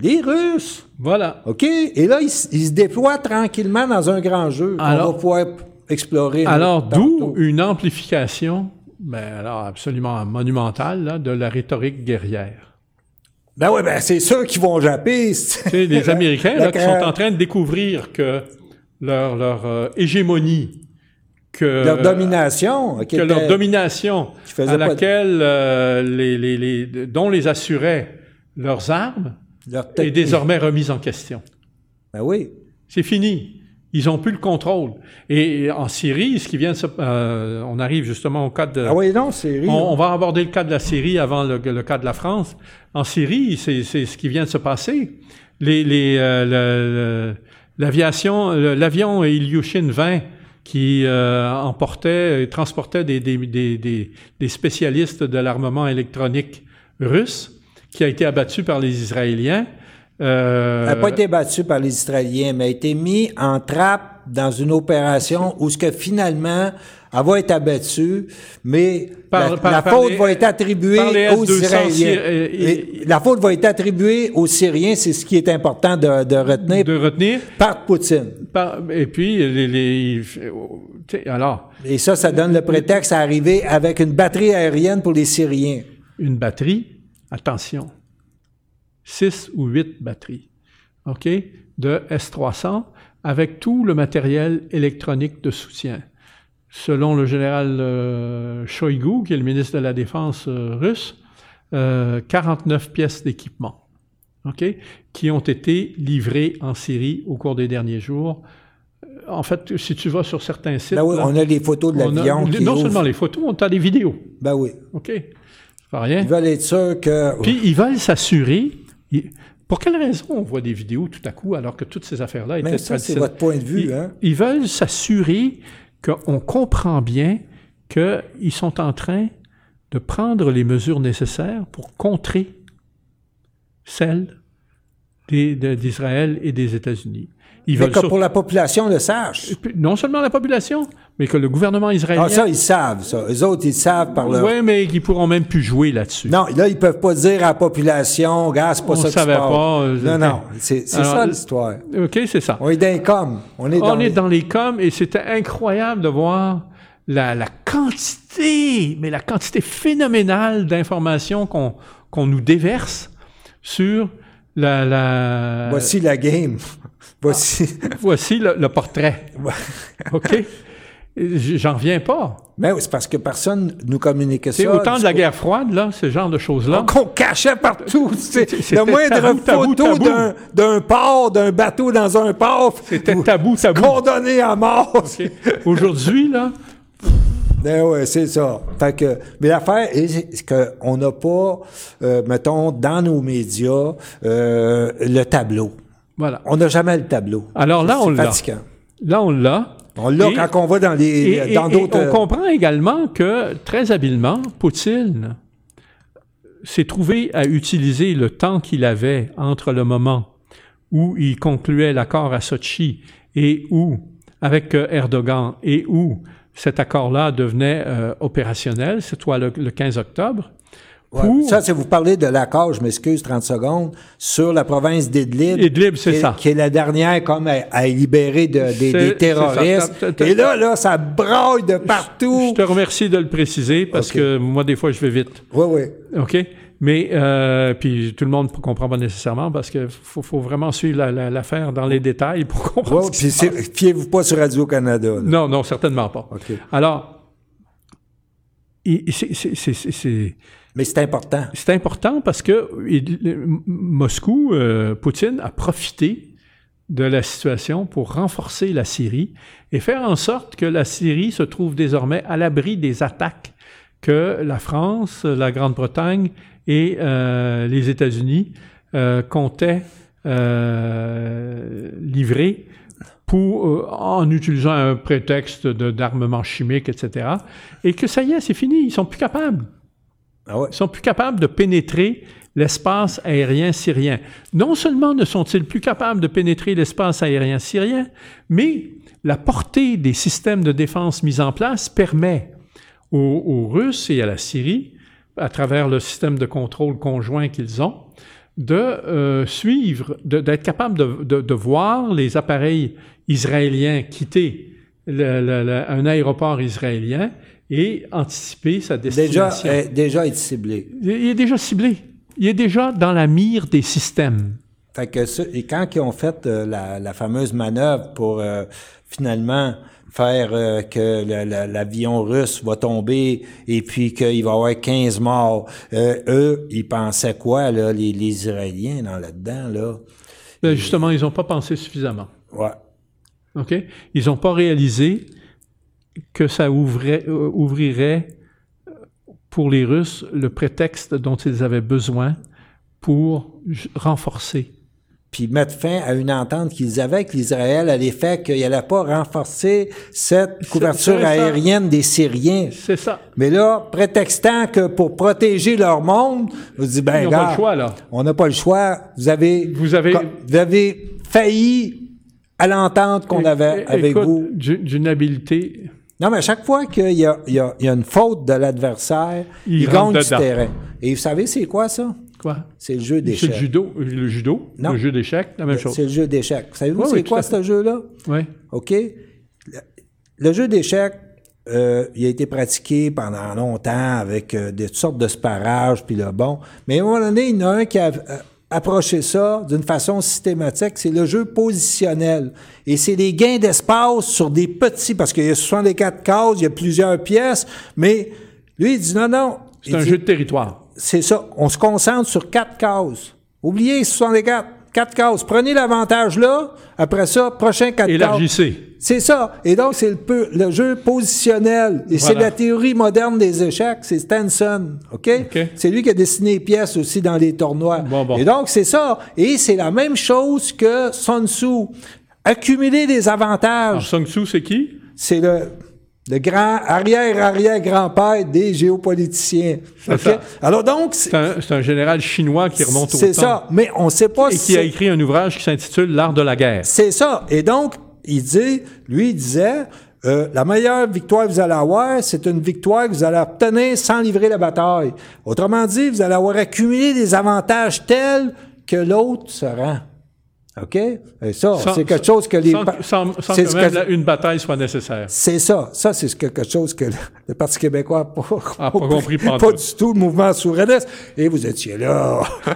Les Russes. Voilà. OK? Et là, ils, se déploient tranquillement dans un grand jeu qu'on va pouvoir explorer. Alors, d'où une amplification, ben, alors absolument monumentale, de la rhétorique guerrière. Ben oui, ben c'est ceux qui vont japper. les Américains là, qui sont en train de découvrir que leur, leur euh, hégémonie, que leur domination, que leur domination à laquelle euh, les, les, les, dont les assuraient leurs armes est désormais remise en question. Ben oui. C'est fini. Ils ont plus le contrôle. Et en Syrie, ce qui vient de se, euh, on arrive justement au cas de. Ah oui, non, Syrie. On, va aborder le cas de la Syrie avant le, le cas de la France. En Syrie, c'est ce qui vient de se passer. Les, les, euh, l'aviation, l'avion Ilyushin 20 qui euh, emportait, transportait des, des, des, des spécialistes de l'armement électronique russe, qui a été abattu par les Israéliens. Euh, elle n'a pas été battue par les Israéliens, mais a été mis en trappe dans une opération où ce que finalement elle va être abattue, mais la, faute va être attribuée aux Israéliens. la faute va être attribuée aux Syriens, c'est ce qui est important de, retenir. De retenir. Par Poutine. et puis, les, alors. Et ça, ça donne le prétexte à arriver avec une batterie aérienne pour les Syriens. Une batterie, attention, six ou huit batteries, OK, de S-300 avec tout le matériel électronique de soutien. Selon le général euh, Shoigu, qui est le ministre de la Défense euh, russe, 49 euh, pièces d'équipement, OK, qui ont été livrées en Syrie au cours des derniers jours. En fait, si tu vas sur certains sites... Ben oui, on a les photos de l'avion Non seulement les photos, on a des vidéos. Ben oui. OK. Pas rien. Ils veulent être sûrs que... Puis ils veulent s'assurer pour quelle raison on voit des vidéos tout à coup alors que toutes ces affaires-là étaient Mais ça, c'est votre point de vue. Ils, hein? ils veulent s'assurer qu'on comprend bien qu'ils sont en train de prendre les mesures nécessaires pour contrer celles d'Israël et des États-Unis. Ils veulent que pour la population le sache. Non seulement la population, mais que le gouvernement israélien... Ah, ça, ils savent, ça. Eux autres, ils savent par leur... Oui, mais qu'ils pourront même plus jouer là-dessus. Non, là, ils peuvent pas dire à la population, gars, c'est pas On ça savait pas, euh, Non, non, c'est ça l'histoire. OK, c'est ça. On est dans les coms. On est dans On les- est dans les coms et c'était incroyable de voir la, la quantité, mais la quantité phénoménale d'informations qu'on qu'on nous déverse sur la... la Voici la game. Voici. voici le, le portrait. OK? J'en reviens pas. Mais oui, c'est parce que personne nous communiquait C'est ça. autant de la guerre froide, là, ce genre de choses-là. Qu'on cachait partout. C'est la moindre tabou, photo d'un- port, d'un bateau dans un port. C'était tabou, tabou. Condamné à mort. Aujourd'hui, là, Ben ouais, c'est ça. Fait que, mais l'affaire est c'est qu'on n'a pas, euh, mettons, dans nos médias, euh, le tableau. voilà. On n'a jamais le tableau. Alors là, C'est on l'a. Là, on l'a. On l'a Et- quand on va dans les, Et, dans et- d'autres. et on comprend également que, très habilement, Poutine s'est trouvé à utiliser le temps qu'il avait entre le moment où il concluait l'accord à Sochi et où, avec euh, Erdogan, et où cet accord-là devenait euh, opérationnel, c'est toi le, le 15 octobre, Ouais. Ça, c'est vous parlez de l'accord, je m'excuse, 30 secondes, sur la province d'Idlib. Idlib, c'est qui est- ça. Qui est la dernière comme à, à libérer de- des, terroristes. Et là, là, ça braille de partout. Je te remercie de le préciser parce que moi, des fois, je vais vite. Oui, oui. OK? Mais, euh, puis tout le monde ne comprend pas nécessairement parce qu'il faut, faut vraiment suivre la- la- l'affaire dans les détails pour comprendre. Ouais, puis fiez-vous pas sur Radio-Canada. Non, non, certainement pas. OK. Alors, c'est- Mais c'est important. c'est important parce que Moscou, euh, Poutine a profité de la situation pour renforcer la Syrie et faire en sorte que la Syrie se trouve désormais à l'abri des attaques que la France, la Grande-Bretagne et euh, les États-Unis euh, comptaient livrer pour, en utilisant un prétexte d'armement chimique, etc. Et que ça y est, c'est fini, ils sont plus capables. Ah sont plus capables de pénétrer l'espace aérien syrien. Non seulement ne sont-ils plus capables de pénétrer l'espace aérien syrien, mais la portée des systèmes de défense mis en place permet aux, Russes et à la Syrie, à travers le système de contrôle conjoint qu'ils ont, de euh, suivre, d'être capable de, voir les appareils israéliens quitter un aéroport israélien et anticiper sa Déjà, destination. euh, déjà être ciblé. Il est déjà ciblé. Il est déjà dans la mire des systèmes. Fait que ça- et quand ils ont fait euh, la, la fameuse manœuvre pour euh, finalement faire euh, que l'avion russe va tomber et puis qu'il va y avoir 15 morts, eux, ils pensaient quoi, là, les, les Israéliens, dans là-dedans, là? Ben, justement, ils n'ont pas pensé suffisamment. Ouais. OK? Ils n'ont pas réalisé que ça ouvrait, euh, ouvrirait euh, pour les Russes le prétexte dont ils avaient besoin pour renforcer. Puis mettre fin à une entente qu'ils avaient avec l'Israël à l'effet qu'il n'allait pas renforcer cette couverture aérienne des Syriens. C'est ça. Mais là, prétextant que pour protéger leur monde, vous dites, ben, Ils pas le choix, là. on n'a pas le choix. Vous avez, Vous avez- vous avez failli à l'entente qu'on avait avec écoute, vous. d'u- D'une habileté. Non, mais à chaque fois qu'il y a, y y une faute de l'adversaire, Il il, gagne du terrain. Et vous savez, c'est quoi ça? Quoi? C'est le jeu C'est le d'échecs. judo. Le judo? Non. Le jeu d'échecs, la même chose. C'est le jeu d'échecs. Savez-vous Oui, c'est oui, quoi ce jeu-là? Oui. OK? Le, le jeu d'échecs, euh, il a été pratiqué pendant longtemps avec euh, des toutes sortes de sparages, puis le bon. Mais à un moment donné, il y en a un qui a approché ça d'une façon systématique, c'est le jeu positionnel. Et c'est des gains d'espace sur des petits, parce qu'il y a 64 cases, il y a plusieurs pièces, mais lui, il dit non, non. C'est un dit, jeu de territoire. c'est ça. On se concentre sur quatre cases. Oubliez les 64. Quatre cases. Prenez l'avantage là. Après ça, prochain quatre cases. Élargissez. C'est ça. Et donc, c'est le, peu- le jeu positionnel. Et c'est la théorie moderne des échecs. C'est Stenson. OK? OK. C'est lui qui a dessiné les pièces aussi dans les tournois. Bon, bon. Et donc, c'est ça. Et c'est la même chose que Sun Tzu. Accumuler des avantages. Alors, Sun Tzu, c'est qui? C'est le, le grand arrière-arrière-grand-père des géopoliticiens. C'est OK? ça. Alors donc, c'est C'est un, c'est un général chinois qui remonte au c'est ça. Mais on ne sait pas Et si qui a écrit un ouvrage qui s'intitule L'art de la guerre. c'est ça. Et donc, il dit, lui, il disait, euh, la meilleure victoire que vous allez avoir, c'est une victoire que vous allez obtenir sans livrer la bataille. Autrement dit, vous allez avoir accumulé des avantages tels que l'autre se rend. OK? Et ça, c'est quelque chose que les... Sans, sans- sans que même une bataille soit nécessaire. C'est ça. Ça, c'est quelque chose que le, le Parti québécois n'a pas, Ah, pas compris pas pantoute. du tout, le mouvement souverainiste. Et vous étiez là.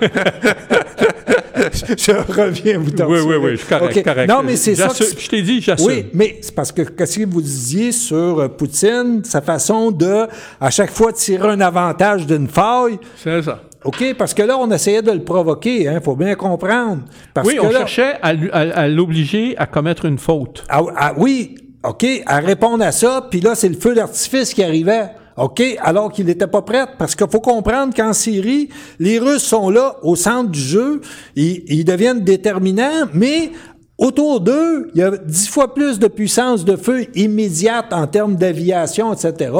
je reviens vous Oui, oui, oui, je suis correct, OK. correct. Non, mais c'est ça. Que- Je t'ai dit, j'assume. oui, mais c'est parce que qu'est-ce que vous disiez sur euh, Poutine, sa façon de, à chaque fois, tirer un avantage d'une faille. C'est ça. OK, parce que là, on essayait de le provoquer, hein, faut bien comprendre. Parce Oui, que on là, cherchait à, à- à l'obliger à commettre une faute. Ah, ah, oui, OK, à répondre à ça, puis là, c'est le feu d'artifice qui arrivait. OK, alors qu'il n'était pas prêt, parce qu'il faut comprendre qu'en Syrie, les Russes sont là, au centre du jeu, ils, ils deviennent déterminants, mais autour d'eux, il y a dix fois plus de puissance de feu immédiate en termes d'aviation, etc.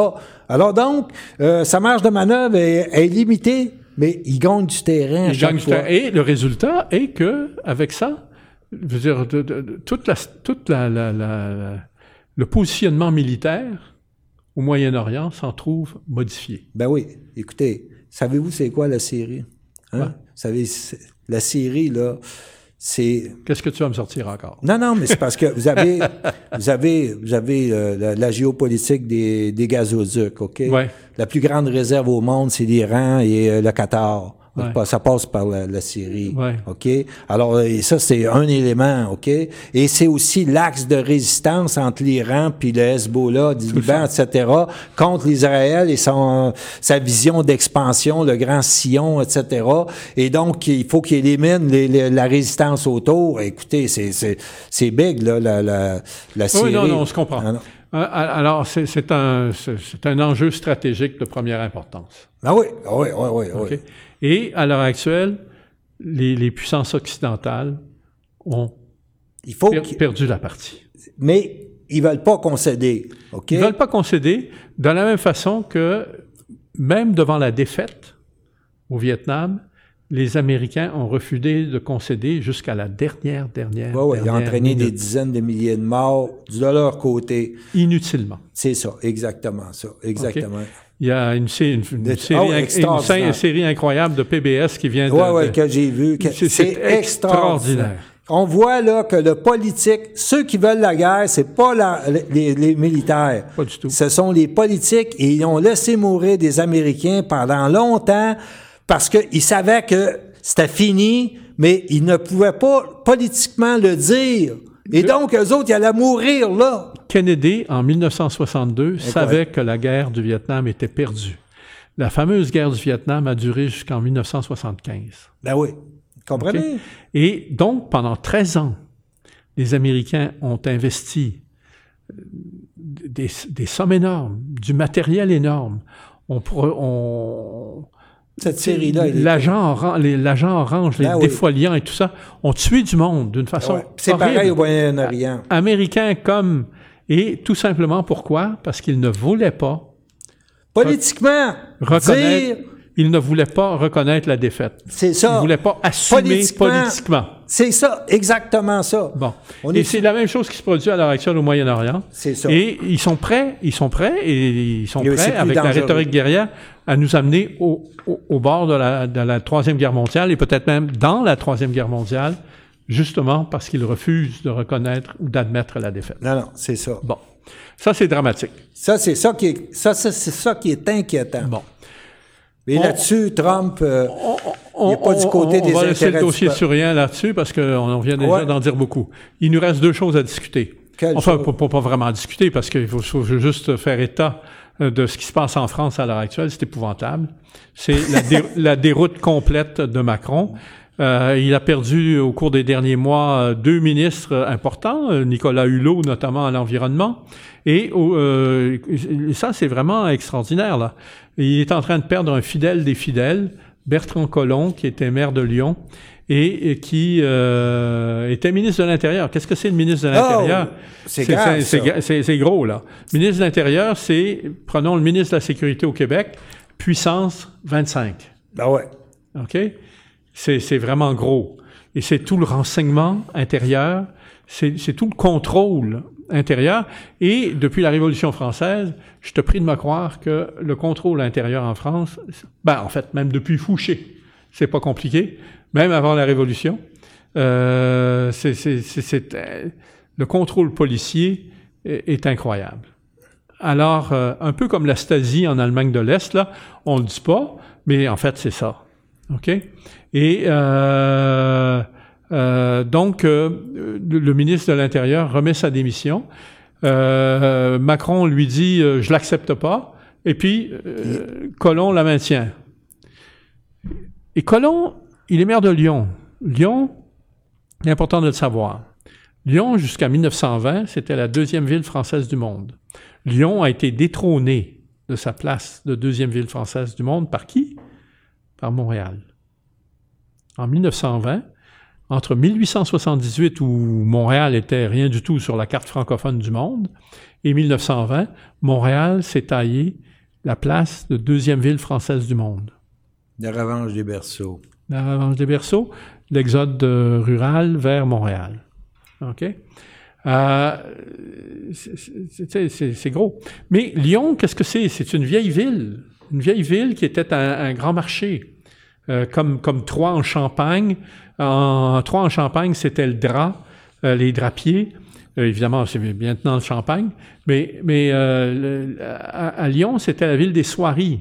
Alors donc, euh, sa marge de manœuvre est, est limitée, mais ils gagnent du terrain à Il chaque gagne du temps. Et le résultat est que, avec ça, je veux dire, de- de- de- toute la, toute la, la- la- le positionnement militaire au Moyen-Orient s'en trouve modifié. Ben oui. Écoutez, savez-vous c'est quoi la Syrie? Hein? Ouais. Vous savez, la Syrie, là, c'est. Qu'est-ce que tu vas me sortir encore? Non, non, mais c'est parce que vous avez, vous avez, vous avez euh, la, la géopolitique des, des gazoducs, OK? Ouais. La plus grande réserve au monde, c'est l'Iran et euh, le Qatar. Ouais. Ça passe par la, la Syrie. Ouais. OK? Alors, et ça, c'est un élément, OK? Et c'est aussi l'axe de résistance entre l'Iran puis le Hezbollah du Liban, etc., contre l'Israël et son, sa vision d'expansion, le grand sillon, etc. Et donc, il faut qu'il élimine les- les- la résistance autour. Écoutez, c'est, c'est, c'est big, là, la, la, la Syrie. Oui, non, non, on se comprend. Ah, non. Euh, Alors, c'est un, un enjeu stratégique de première importance. Ah oui, ah oui, oui, oui, oui. Et à l'heure actuelle, les, les puissances occidentales ont Il faut per- qu'il- perdu la partie. mais ils veulent pas concéder, OK? Ils ne veulent pas concéder de la même façon que même devant la défaite au Vietnam, les Américains ont refusé de concéder jusqu'à la dernière, dernière, Ouais, ouais, ils ont entraîné des dizaines de milliers de morts de leur côté. inutilement. C'est ça, exactement ça, exactement. Il y a une, série, oh, une incroyable de PBS qui vient de... Ouais, de- que j'ai vu. C'est- extraordinaire. extraordinaire. On voit là que le politique, ceux qui veulent la guerre, c'est pas la- les, les militaires. Pas du tout. Ce sont les politiques et ils ont laissé mourir des Américains pendant longtemps parce qu'ils savaient que c'était fini, mais ils ne pouvaient pas politiquement le dire. Et donc, eux autres, ils allaient mourir là. Kennedy, en 1962, savait que la guerre du Vietnam était perdue. La fameuse guerre du Vietnam a duré jusqu'en 1975. Ben oui. Comprenez? Et donc, pendant 13 ans, les Américains ont investi euh, des, des sommes énormes, du matériel énorme. On, pro- on- Cette série-là, l'agent orange, orange, les Ah oui. défoliants et tout ça, ont tué du monde d'une façon Ouais. C'est pareil au Moyen-Orient. Américains comme et tout simplement pourquoi? Parce qu'ils ne voulaient pas Politiquement, reconnaître, dire, ils ne voulaient pas reconnaître la défaite. c'est Ils ça. ne voulaient pas assumer Politiquement, politiquement. C'est ça, exactement ça. Bon. On et est c'est la même chose qui se produit à l'heure actuelle au Moyen-Orient. C'est ça. Et ils sont prêts, ils sont prêts et ils sont Et prêts avec la rhétorique guerrière à nous amener au, au- au bord de la, de la Troisième Guerre mondiale et peut-être même dans la Troisième Guerre mondiale, justement parce qu'ils refusent de reconnaître ou d'admettre la défaite. Non, non, c'est ça. Bon. Ça, c'est dramatique. Ça, c'est ça qui est, ça, ça, c'est ça qui est inquiétant. Bon. Mais On- là-dessus, Trump, euh, On, Il est pas du côté on des va laisser le dossier sur rien là-dessus parce qu'on on vient déjà Ouais. d'en dire beaucoup. Il nous reste deux choses à discuter. Quelles enfin, pas, pas- pas vraiment discuter parce qu'il faut, faut juste faire état euh, de ce qui se passe en France à l'heure actuelle. C'est épouvantable. C'est la, dé- la déroute complète de Macron. Euh, il a perdu au cours des derniers mois euh, deux ministres importants, euh, Nicolas Hulot notamment à l'environnement, et euh, ça c'est vraiment extraordinaire là. Il est en train de perdre un fidèle des fidèles, Bertrand Collomb, qui était maire de Lyon et, et qui euh, était ministre de l'Intérieur. Qu'est-ce que c'est le ministre de l'Intérieur? Oh, c'est grave, c'est- ça. c'est- c'est c'est gros, là. Ministre de l'Intérieur, c'est, prenons le ministre de la Sécurité au Québec, puissance 25. ben ouais. OK? C'est vraiment gros. Et c'est tout le renseignement intérieur, c'est tout le contrôle intérieur. Et depuis la Révolution française, je te prie de me croire que le contrôle intérieur en France, ben, en fait, même depuis Fouché, c'est pas compliqué, même avant la Révolution, euh, c'est, euh, le contrôle policier est, est incroyable. Alors, euh, un peu comme la Stasi en Allemagne de l'Est, là, on le dit pas, mais en fait, c'est ça. OK? Et euh, euh, donc, euh, le ministre de l'Intérieur remet sa démission. Macron lui dit Je l'accepte pas. Et puis, Colomb la maintient. Et Colomb, il est maire de Lyon. Lyon, il est important de le savoir. Lyon, jusqu'à 1920, c'était la deuxième ville française du monde. Lyon a été détrôné de sa place de deuxième ville française du monde par qui? Par Montréal. En 1920, entre 1878, où Montréal était rien du tout sur la carte francophone du monde, et 1920, Montréal s'est taillé la place de deuxième ville française du monde. La revanche des berceaux. La revanche des berceaux, l'exode euh, rural vers Montréal. OK? Euh, c'est gros. Mais Lyon, qu'est-ce que c'est? C'est une vieille ville. Une vieille ville qui était un, grand marché. Euh, comme, comme Troyes en Champagne. En Troyes en Champagne, c'était le drap, euh, les drapiers. Euh, évidemment, c'est maintenant le Champagne. Mais, mais à, Lyon, c'était la ville des soieries.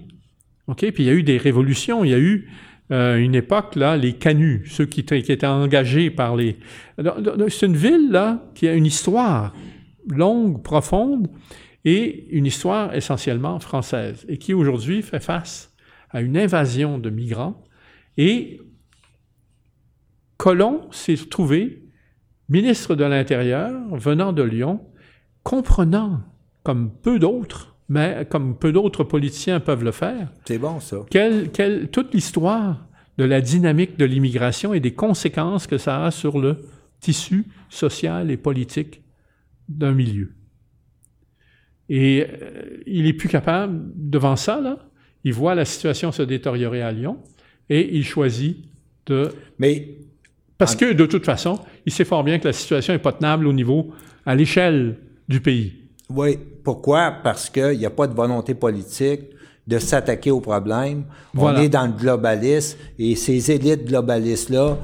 OK? Puis il y a eu des révolutions. Il y a eu une époque, là, les canuts, ceux qui, qui étaient engagés par les... C'est une ville, là, qui a une histoire longue, profonde, et une histoire essentiellement française, et qui aujourd'hui fait face à une invasion de migrants et Colomb s'est trouvé ministre de l'Intérieur venant de Lyon, comprenant, comme peu d'autres, mais comme peu d'autres politiciens peuvent le faire. C'est bon, ça. Quelle, quelle, toute l'histoire de la dynamique de l'immigration et des conséquences que ça a sur le tissu social et politique d'un milieu. Et euh, il est plus capable, devant ça, là, il voit la situation se détériorer à Lyon, et il choisit de... Mais... Parce que, de toute façon, il sait fort bien que la situation n'est pas tenable au niveau, à l'échelle du pays. Oui. Pourquoi? Parce qu'il n'y a pas de volonté politique de s'attaquer au problème. Voilà. On est dans le globalisme et ces élites globalistes-là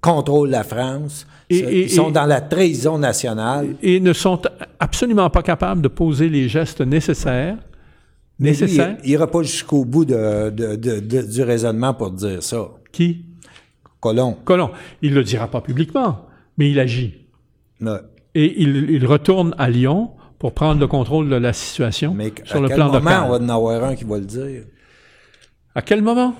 contrôlent la France. Et, et, ils sont et, dans la trahison nationale. Et ne sont absolument pas capables de poser les gestes nécessaires nécessaire. il n'ira pas jusqu'au bout de, de, de, du raisonnement pour dire ça. Qui? Colomb. Colomb. Il ne le dira pas publiquement, mais il agit. Ouais. Et il, il, retourne à Lyon pour prendre le contrôle de la situation mais sur le plan local. moment on va en avoir un qui va le dire? À quel moment?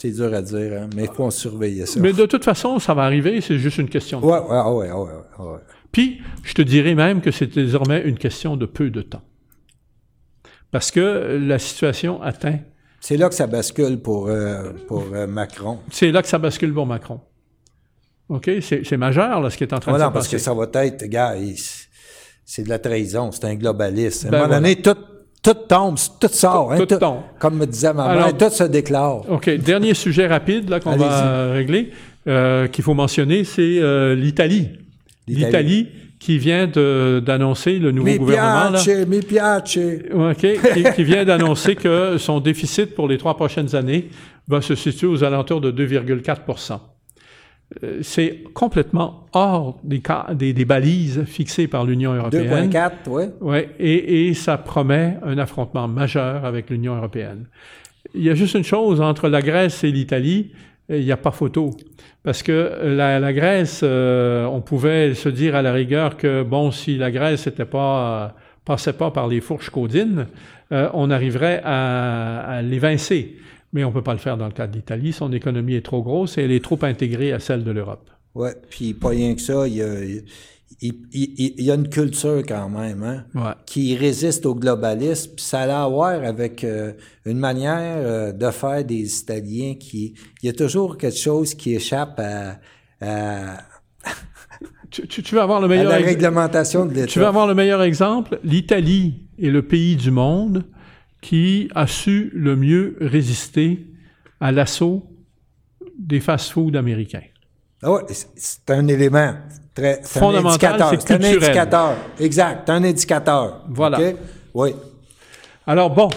C'est dur à dire, hein? mais il faut en surveiller ça. Mais de toute façon, ça va arriver, c'est juste une question de ouais, temps. Ouais, ouais, ouais, ouais, Puis, je te dirais même que c'est désormais une question de peu de temps parce que la situation atteint. C'est là que ça bascule pour, euh, pour euh, Macron. C'est là que ça bascule pour Macron. OK? C'est majeur, là, ce qui est en train de se parce passer. que ça va être, gars, c'est de la trahison, c'est un globaliste. À un Ben moment donné, tout, tout tombe, tout sort. Tout hein, tombe. Comme me disait ma Alors- mère, tout se déclare. OK. Dernier sujet rapide là qu'on va régler, euh, qu'il faut mentionner, c'est euh, l'Italie. L'Italie. Qui vient d'annoncer le nouveau Mi gouvernement. Là, piace, mi piace. OK, qui, qui vient d'annoncer que son déficit pour les trois prochaines années va se situer aux alentours de 2,4 Euh, C'est complètement hors des, cas- des, des balises fixées par l'Union européenne. 2,4, oui. Ouais, et, et ça promet un affrontement majeur avec l'Union européenne. Il y a juste une chose entre la Grèce et l'Italie, il n'y a pas photo. Parce que la, la Grèce, euh, on pouvait se dire à la rigueur que, bon, si la Grèce n'était pas, euh, passait pas par les fourches caudines, euh, on arriverait à, à l'évincer. Mais on ne peut pas le faire dans le cas de l'Italie. Son économie est trop grosse et elle est trop intégrée à celle de l'Europe. Ouais, puis pas rien que ça, il y a, il, il- il- il y a une culture quand même, hein, Ouais. qui résiste au globalisme, ça a à voir avec euh, une manière euh, de faire des Italiens qui... Il y a toujours quelque chose qui échappe à, à, Tu, tu- tu veux avoir le à meilleur la ex- réglementation de l'État. Tu veux avoir le meilleur exemple? L'Italie est le pays du monde qui a su le mieux résister à l'assaut des fast-foods américains. Ah ouais, c'est- un élément très Fondamental, c'est un indicateur. Exact, un indicateur. Voilà. OK? Oui. Alors bon,